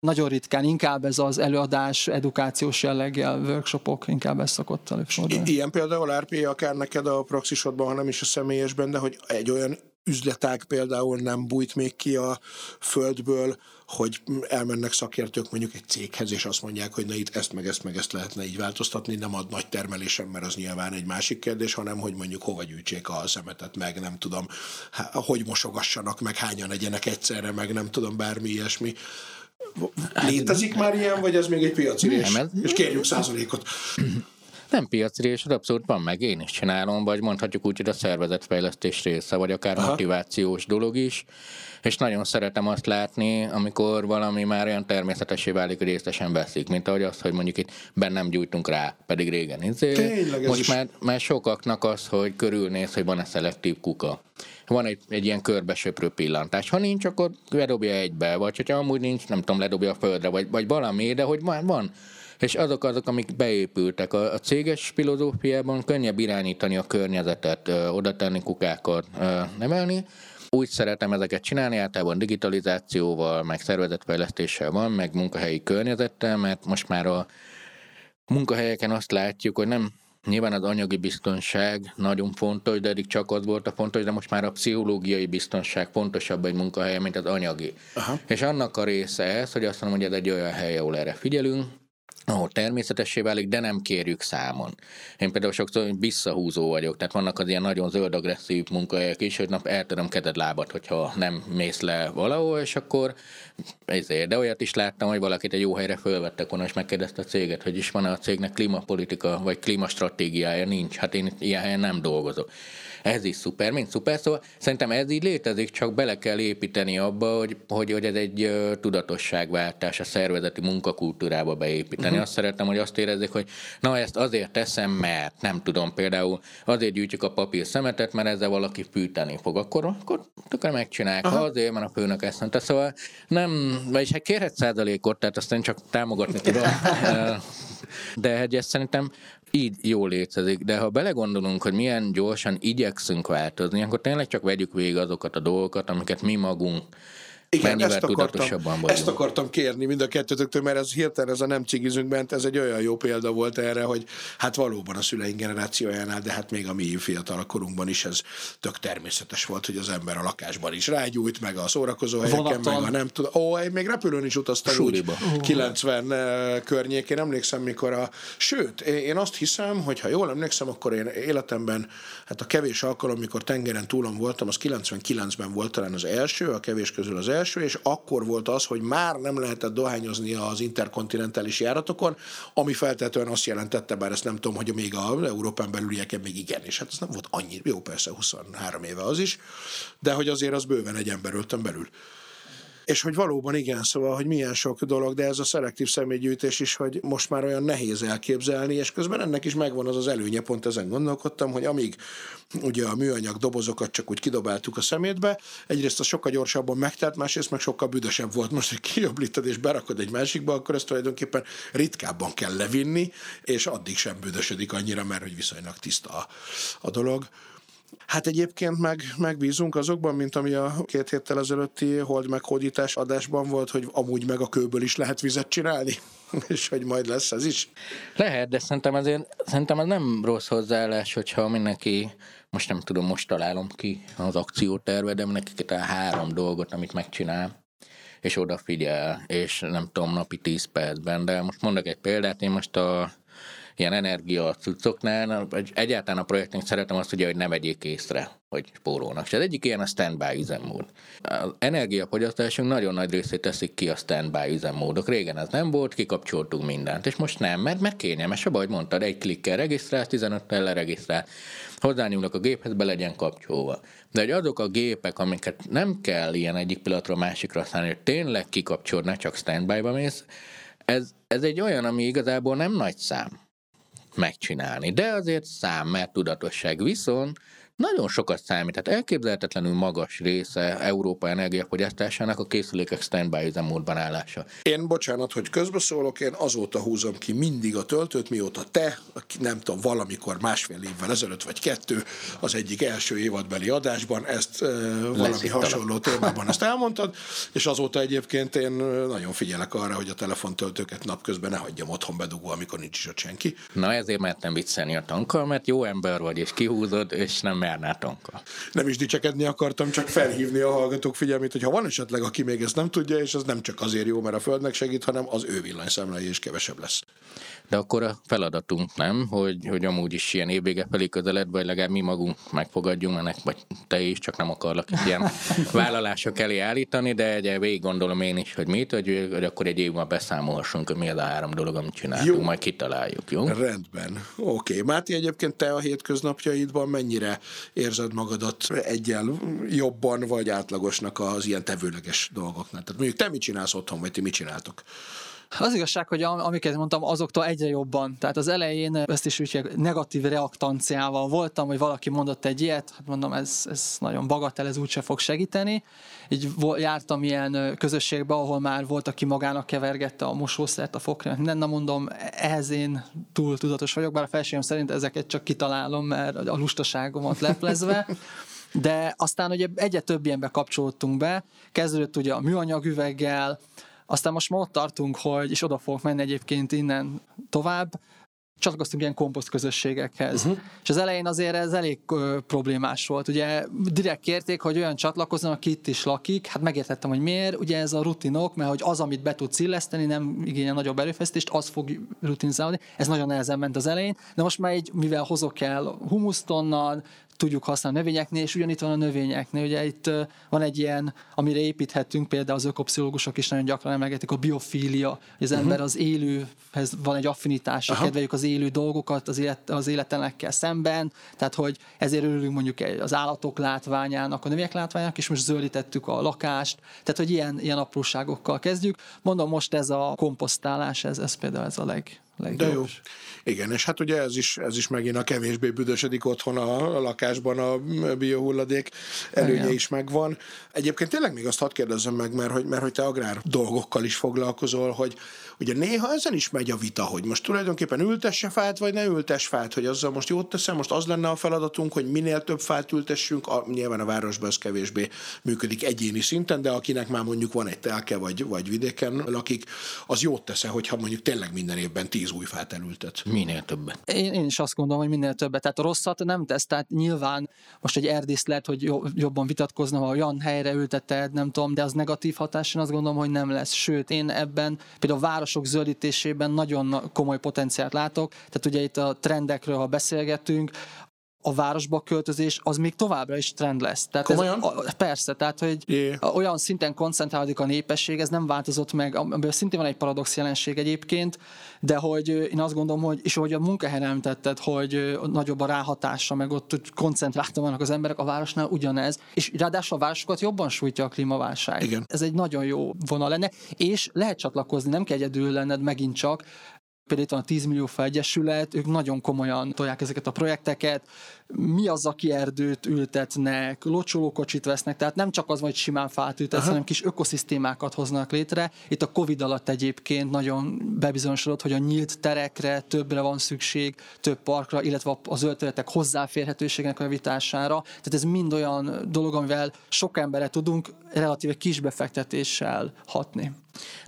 Nagyon ritkán, inkább ez az előadás, edukációs jelleggel, workshopok, inkább ez szokott előfordulni. Ilyen például RP akár neked a praxisodban, hanem is a személyesben, de hogy egy olyan üzletág például nem bújt még ki a földből, hogy elmennek szakértők mondjuk egy céghez, és azt mondják, hogy na itt ezt meg ezt meg ezt lehetne így változtatni, nem a nagy termelésem, mert az nyilván egy másik kérdés, hanem hogy mondjuk hova gyűjtsék a szemetet, meg nem tudom, hogy mosogassanak, meg hányan egyenek egyszerre, meg nem tudom, bármi ilyesmi. Létezik már ilyen, vagy ez még egy piacirés? Nem, ez... És kérjük százalékot. Nem piacirés, az abszolút van meg, én is csinálom, vagy mondhatjuk úgy, hogy a szervezetfejlesztés része, vagy akár Aha. motivációs dolog is, és nagyon szeretem azt látni, amikor valami már olyan természetesé válik, hogy részesen veszik, mint ahogy az, hogy mondjuk itt bennem gyújtunk rá, pedig régen. Tényleg Most is. már, már sokaknak az, hogy körülnéz, hogy van-e szelektív kuka. Van egy, egy ilyen körbesöprő pillantás. Ha nincs, akkor ledobja egybe, vagy hogyha amúgy nincs, nem tudom, ledobja a földre, vagy, vagy valami, de hogy van, van és azok azok, amik beépültek. A, a céges filozófiában könnyebb irányítani a környezetet, ö, oda tenni kukákat, ö, nevelni. Úgy szeretem ezeket csinálni, általában digitalizációval, meg szervezetfejlesztéssel van, meg munkahelyi környezettel, mert most már a munkahelyeken azt látjuk, hogy nem Nyilván az anyagi biztonság nagyon fontos, de eddig csak az volt a fontos, de most már a pszichológiai biztonság fontosabb egy munkahelyen, mint az anyagi. Aha. És annak a része ez, hogy azt mondom, hogy ez egy olyan hely, ahol erre figyelünk, ahol természetessé válik, de nem kérjük számon. Én például sokszor visszahúzó vagyok, tehát vannak az ilyen nagyon zöld agresszív munkahelyek is, hogy nap eltöröm keded lábat, hogyha nem mész le valahol, és akkor ezért. De olyat is láttam, hogy valakit egy jó helyre fölvettek volna, és megkérdezte a céget, hogy is van-e a cégnek klímapolitika, vagy klímastratégiája, nincs. Hát én ilyen helyen nem dolgozok ez is szuper, mint szuper, szóval szerintem ez így létezik, csak bele kell építeni abba, hogy, hogy, hogy ez egy tudatosságváltás a szervezeti munkakultúrába beépíteni. Uh-huh. Azt szeretem, hogy azt érezzék, hogy na ezt azért teszem, mert nem tudom, például azért gyűjtjük a papír szemetet, mert ezzel valaki fűteni fog, akkor, akkor tökre megcsinálják, ha azért, mert a főnök ezt mondta. Szóval nem, vagyis hát kérhet százalékot, tehát azt én csak támogatni tudom. De hogy ezt szerintem így jól létezik, de ha belegondolunk, hogy milyen gyorsan igyekszünk változni, akkor tényleg csak vegyük végig azokat a dolgokat, amiket mi magunk igen, ezt akartam, ezt akartam kérni mind a kettőtöktől, mert ez hirtelen ez a nem cigizünk bent, ez egy olyan jó példa volt erre, hogy hát valóban a szüleink generációjánál, de hát még a mi fiatal korunkban is ez tök természetes volt, hogy az ember a lakásban is rágyújt, meg a szórakozó helyeken, meg a nem tudom. Ó, én még repülőn is utaztam Súliba. úgy, 90 uh, környékén, emlékszem, mikor a... Sőt, én azt hiszem, hogy ha jól emlékszem, akkor én életemben, hát a kevés alkalom, mikor tengeren túlon voltam, az 99-ben volt talán az első, a kevés közül az első, első, és akkor volt az, hogy már nem lehetett dohányozni az interkontinentális járatokon, ami feltétlenül azt jelentette, bár ezt nem tudom, hogy még a Európán belülieken még igen, és hát ez nem volt annyi, jó persze 23 éve az is, de hogy azért az bőven egy ember öltem belül. És hogy valóban igen, szóval, hogy milyen sok dolog, de ez a szelektív személygyűjtés is, hogy most már olyan nehéz elképzelni, és közben ennek is megvan az az előnye, pont ezen gondolkodtam, hogy amíg ugye a műanyag dobozokat csak úgy kidobáltuk a szemétbe, egyrészt az sokkal gyorsabban megtelt, másrészt meg sokkal büdösebb volt. Most, hogy kiöblíted és berakod egy másikba, akkor ezt tulajdonképpen ritkábban kell levinni, és addig sem büdösödik annyira, mert hogy viszonylag tiszta a, a dolog. Hát egyébként meg, megbízunk azokban, mint ami a két héttel ezelőtti hold meghódítás adásban volt, hogy amúgy meg a kőből is lehet vizet csinálni, és hogy majd lesz ez is. Lehet, de szerintem azért szerintem ez nem rossz hozzáállás, hogyha mindenki most nem tudom, most találom ki az akcióterve, de nekik a három dolgot, amit megcsinál, és odafigyel, és nem tudom, napi 10 percben, de most mondok egy példát, én most a ilyen energia cuccoknál, egyáltalán a projektnek szeretem azt ugye, hogy ne vegyék észre, hogy spórolnak. És az egyik ilyen a standby üzemmód. Az energiafogyasztásunk nagyon nagy részét teszik ki a standby üzemmódok. Régen ez nem volt, kikapcsoltunk mindent, és most nem, mert, mert kényelmes, a baj mondtad, egy klikkel regisztrál, 15 tel leregisztrál, hozzányúlnak a géphez, be legyen kapcsolva. De hogy azok a gépek, amiket nem kell ilyen egyik pillanatra a másikra használni, hogy tényleg kikapcsolnak, csak standby-ba mész, ez, ez egy olyan, ami igazából nem nagy szám megcsinálni. De azért szám, mert tudatosság. Viszont nagyon sokat számít, tehát elképzelhetetlenül magas része Európa energiafogyasztásának a készülékek standby üzemmódban állása. Én bocsánat, hogy közbeszólok, én azóta húzom ki mindig a töltőt, mióta te, nem tudom, valamikor másfél évvel ezelőtt vagy kettő, az egyik első évadbeli adásban ezt e, valami hasonló témában ezt elmondtad, és azóta egyébként én nagyon figyelek arra, hogy a telefontöltőket napközben ne hagyjam otthon bedugva, amikor nincs is ott senki. Na ezért mertem viccelni a tankkal, mert jó ember vagy, és kihúzod, és nem Tonka. Nem is dicsekedni akartam, csak felhívni a hallgatók figyelmét, hogy ha van esetleg, aki még ezt nem tudja, és az nem csak azért jó, mert a Földnek segít, hanem az ő villanyszámlái is kevesebb lesz. De akkor a feladatunk nem, hogy, hogy amúgy is ilyen évvége felé közeled, vagy legalább mi magunk megfogadjunk ennek, vagy te is, csak nem akarlak ilyen vállalások elé állítani, de egy végig gondolom én is, hogy mit, hogy, hogy akkor egy év múlva beszámolhassunk, hogy mi az a három dolog, amit csináltunk, jó. majd kitaláljuk, jó? Rendben. Oké. Okay. Máté, egyébként te a hétköznapjaidban mennyire érzed magadat egyen jobban, vagy átlagosnak az ilyen tevőleges dolgoknál? Tehát mondjuk te mit csinálsz otthon, vagy ti mit csináltok? Az igazság, hogy amiket mondtam, azoktól egyre jobban. Tehát az elején ezt is úgy negatív reaktanciával voltam, hogy valaki mondott egy ilyet, hát mondom, ez, ez nagyon bagatel, ez úgyse fog segíteni. Így jártam ilyen közösségbe, ahol már volt, aki magának kevergette a mosószert, a fokrémet, minden, na mondom, ehhez én túl tudatos vagyok, bár a felségem szerint ezeket csak kitalálom, mert a lustaságomat leplezve. De aztán ugye egyre több ilyenbe kapcsolódtunk be, kezdődött ugye a műanyag üveggel, aztán most már ott tartunk, hogy, és oda fogok menni egyébként innen tovább, csatlakoztunk ilyen komposzt közösségekhez. Uh-huh. És az elején azért ez elég ö, problémás volt. Ugye direkt kérték, hogy olyan csatlakozzon, aki itt is lakik. Hát megértettem, hogy miért. Ugye ez a rutinok, mert hogy az, amit be tudsz illeszteni, nem igényel nagyobb erőfeszítést, az fog rutinizálni. Ez nagyon nehezen ment az elején, de most már így, mivel hozok el humuszt onnan, tudjuk használni a növényeknél, és ugyanitt van a növényeknél. Ugye itt van egy ilyen, amire építhetünk, például az ökopszichológusok is nagyon gyakran emlegetik, a biofília, hogy az uh-huh. ember az élőhez van egy affinitása, Aha. kedveljük az élő dolgokat az, élet, az életenekkel szemben, tehát hogy ezért örülünk mondjuk az állatok látványának, a növények látványának, és most zöldítettük a lakást, tehát hogy ilyen, ilyen apróságokkal kezdjük. Mondom, most ez a komposztálás, ez, ez például ez a leg, de jó. Igen, és hát ugye ez is, ez is megint a kevésbé büdösödik otthon a, a lakásban a biohulladék előnye Igen. is megvan. Egyébként tényleg még azt hadd kérdezzem meg, mert hogy, mert hogy te agrár dolgokkal is foglalkozol, hogy ugye néha ezen is megy a vita, hogy most tulajdonképpen ültesse fát, vagy ne ültess fát, hogy azzal most jót teszem, most az lenne a feladatunk, hogy minél több fát ültessünk, a, nyilván a városban ez kevésbé működik egyéni szinten, de akinek már mondjuk van egy telke, vagy, vagy vidéken lakik, az jót tesz hogyha mondjuk tényleg minden évben tíz új fát elültet. Minél többet. Én, én is azt gondolom, hogy minél többet. Tehát a rosszat nem tesz, tehát nyilván most egy erdészt lehet, hogy jobban vitatkozna, ha olyan helyre ülteted, nem tudom, de az negatív hatás, én azt gondolom, hogy nem lesz. Sőt, én ebben például a városok zöldítésében nagyon komoly potenciált látok. Tehát ugye itt a trendekről, ha beszélgetünk, a városba költözés az még továbbra is trend lesz. Tehát Komolyan? Ez, a, persze, tehát hogy yeah. olyan szinten koncentrálódik a népesség, ez nem változott meg, amiből szintén van egy paradox jelenség egyébként, de hogy én azt gondolom, hogy, és hogy a munkahelyen említetted, hogy nagyobb a ráhatása, meg ott koncentráltan vannak az emberek, a városnál ugyanez, és ráadásul a városokat jobban sújtja a klímaválság. Igen. Ez egy nagyon jó vonal lenne, és lehet csatlakozni, nem kell egyedül lenned megint csak, például itt van a 10 millió felegyesület, ők nagyon komolyan tolják ezeket a projekteket, mi az, aki erdőt ültetnek, locsolókocsit vesznek, tehát nem csak az, hogy simán fát ültetsz, hanem kis ökoszisztémákat hoznak létre. Itt a Covid alatt egyébként nagyon bebizonyosodott, hogy a nyílt terekre többre van szükség, több parkra, illetve a zöld területek hozzáférhetőségnek a javítására. Tehát ez mind olyan dolog, amivel sok emberre tudunk relatíve kis befektetéssel hatni.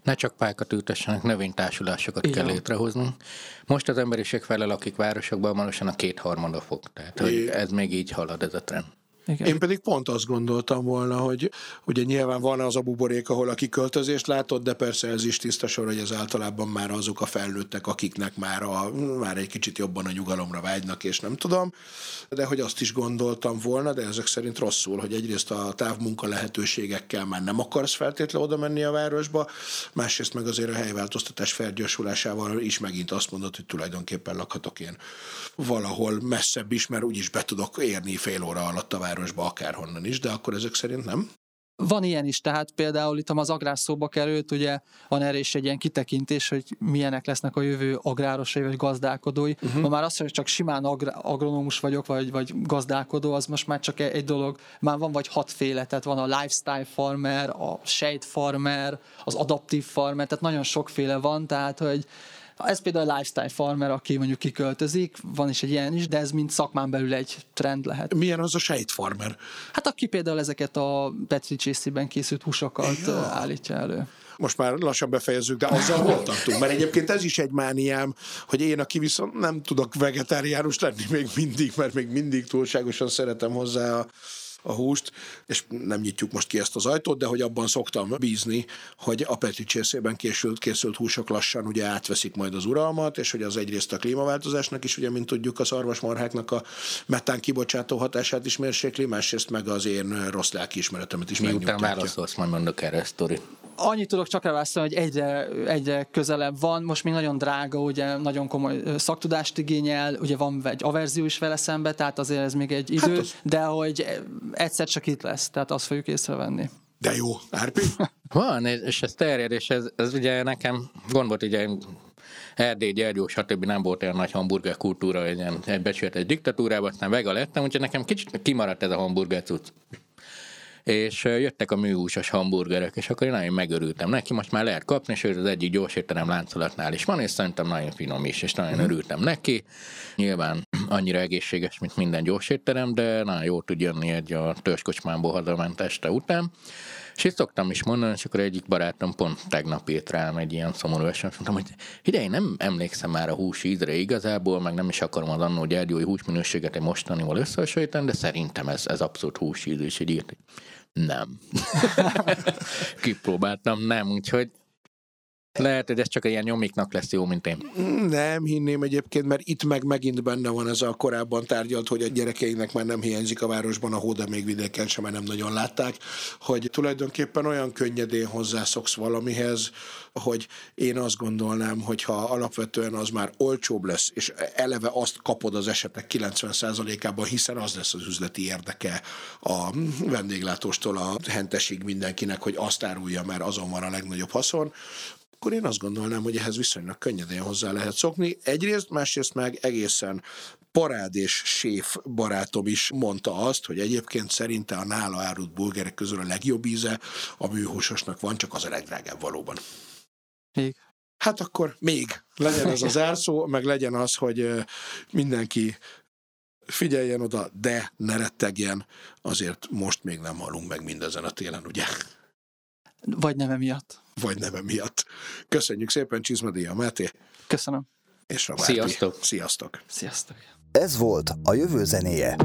Ne csak pályákat ültessenek, növénytársulásokat Igen. kell létrehozni. Most az emberiség felel, akik városokban valósan a kétharmada fog. Tehát, hogy ez még így halad ez a trend. Igen. Én pedig pont azt gondoltam volna, hogy ugye nyilván van az a buborék, ahol a kiköltözést látod, de persze ez is tiszta sor, hogy ez általában már azok a felnőttek, akiknek már, a, már egy kicsit jobban a nyugalomra vágynak, és nem tudom, de hogy azt is gondoltam volna, de ezek szerint rosszul, hogy egyrészt a távmunka lehetőségekkel már nem akarsz feltétlenül oda menni a városba, másrészt meg azért a helyváltoztatás felgyorsulásával is megint azt mondod, hogy tulajdonképpen lakhatok én valahol messzebb is, mert úgyis be tudok érni fél óra alatt a város városba akárhonnan is, de akkor ezek szerint nem? Van ilyen is, tehát például itt az agrár szóba került, ugye van erre is egy ilyen kitekintés, hogy milyenek lesznek a jövő agrárosai vagy gazdálkodói. Uh-huh. Ma már az, hogy csak simán agr- agronómus vagyok, vagy, vagy gazdálkodó, az most már csak egy dolog. Már van vagy hatféle, tehát van a lifestyle farmer, a shade farmer, az adaptív farmer, tehát nagyon sokféle van, tehát hogy ez például a lifestyle farmer, aki mondjuk kiköltözik, van is egy ilyen is, de ez mind szakmán belül egy trend lehet. Milyen az a sejt farmer? Hát aki például ezeket a Petri csészében készült húsokat ja. állítja elő most már lassan befejezzük, de azzal hol tartunk? Mert egyébként ez is egy mániám, hogy én, aki viszont nem tudok vegetáriánus lenni még mindig, mert még mindig túlságosan szeretem hozzá a a húst, és nem nyitjuk most ki ezt az ajtót, de hogy abban szoktam bízni, hogy a csészében készült, készült húsok lassan ugye átveszik majd az uralmat, és hogy az egyrészt a klímaváltozásnak is, ugye, mint tudjuk, a szarvasmarháknak a metán kibocsátó hatását is mérsékli, másrészt meg az én rossz lelkiismeretemet is Miután válaszolsz, majd mondok erre sztori. Annyit tudok csak elválasztani, hogy egyre, egyre közelebb van, most még nagyon drága, ugye nagyon komoly szaktudást igényel, ugye van egy averzió is vele szembe, tehát azért ez még egy idő, hát az... de hogy egyszer csak itt lesz, tehát azt fogjuk észrevenni. De jó, Árpi? Van, és ez terjed, és ez, ez ugye nekem gond volt, ugye Erdély, Gyergyó, stb. nem volt olyan nagy hamburger kultúra, egy, egy becsületes diktatúrában, aztán vega lettem, úgyhogy nekem kicsit kimaradt ez a hamburger cucc és jöttek a műhúsos hamburgerek, és akkor én nagyon megörültem neki, most már lehet kapni, és az egyik gyors étterem láncolatnál is van, és szerintem nagyon finom is, és nagyon mhm. örültem neki. Nyilván annyira egészséges, mint minden gyors étterem, de nagyon jó tud jönni egy a törzskocsmámból hazament este után. És itt szoktam is mondani, és akkor egyik barátom pont tegnap írt rám egy ilyen szomorú esemény, mondtam, hogy ide én nem emlékszem már a hús ízre igazából, meg nem is akarom az annó gyergyói húsminőséget egy mostanival összehasonlítani, de szerintem ez, ez abszolút húsíz, és így írt. Nem. Kipróbáltam, nem, úgyhogy lehet, hogy ez csak ilyen nyomiknak lesz jó, mint én. Nem hinném egyébként, mert itt meg megint benne van ez a korábban tárgyalt, hogy a gyerekeinek már nem hiányzik a városban a hó, de még vidéken sem, mert nem nagyon látták, hogy tulajdonképpen olyan könnyedén hozzászoksz valamihez, hogy én azt gondolnám, hogy ha alapvetően az már olcsóbb lesz, és eleve azt kapod az esetek 90%-ában, hiszen az lesz az üzleti érdeke a vendéglátóstól a hentesig mindenkinek, hogy azt árulja, mert azon van a legnagyobb haszon, akkor én azt gondolnám, hogy ehhez viszonylag könnyedén hozzá lehet szokni. Egyrészt, másrészt meg egészen parád és séf barátom is mondta azt, hogy egyébként szerinte a nála árult bulgerek közül a legjobb íze a műhúsosnak van, csak az a legdrágább valóban. Még. Hát akkor még legyen ez az zárszó, meg legyen az, hogy mindenki figyeljen oda, de ne rettegjen, azért most még nem halunk meg mindezen a télen, ugye? Vagy nem emiatt. Vagy nem emiatt. Köszönjük szépen, Csizmadia Máté. Köszönöm. És a Sziasztok. Sziasztok. Sziasztok. Ez volt a jövő zenéje.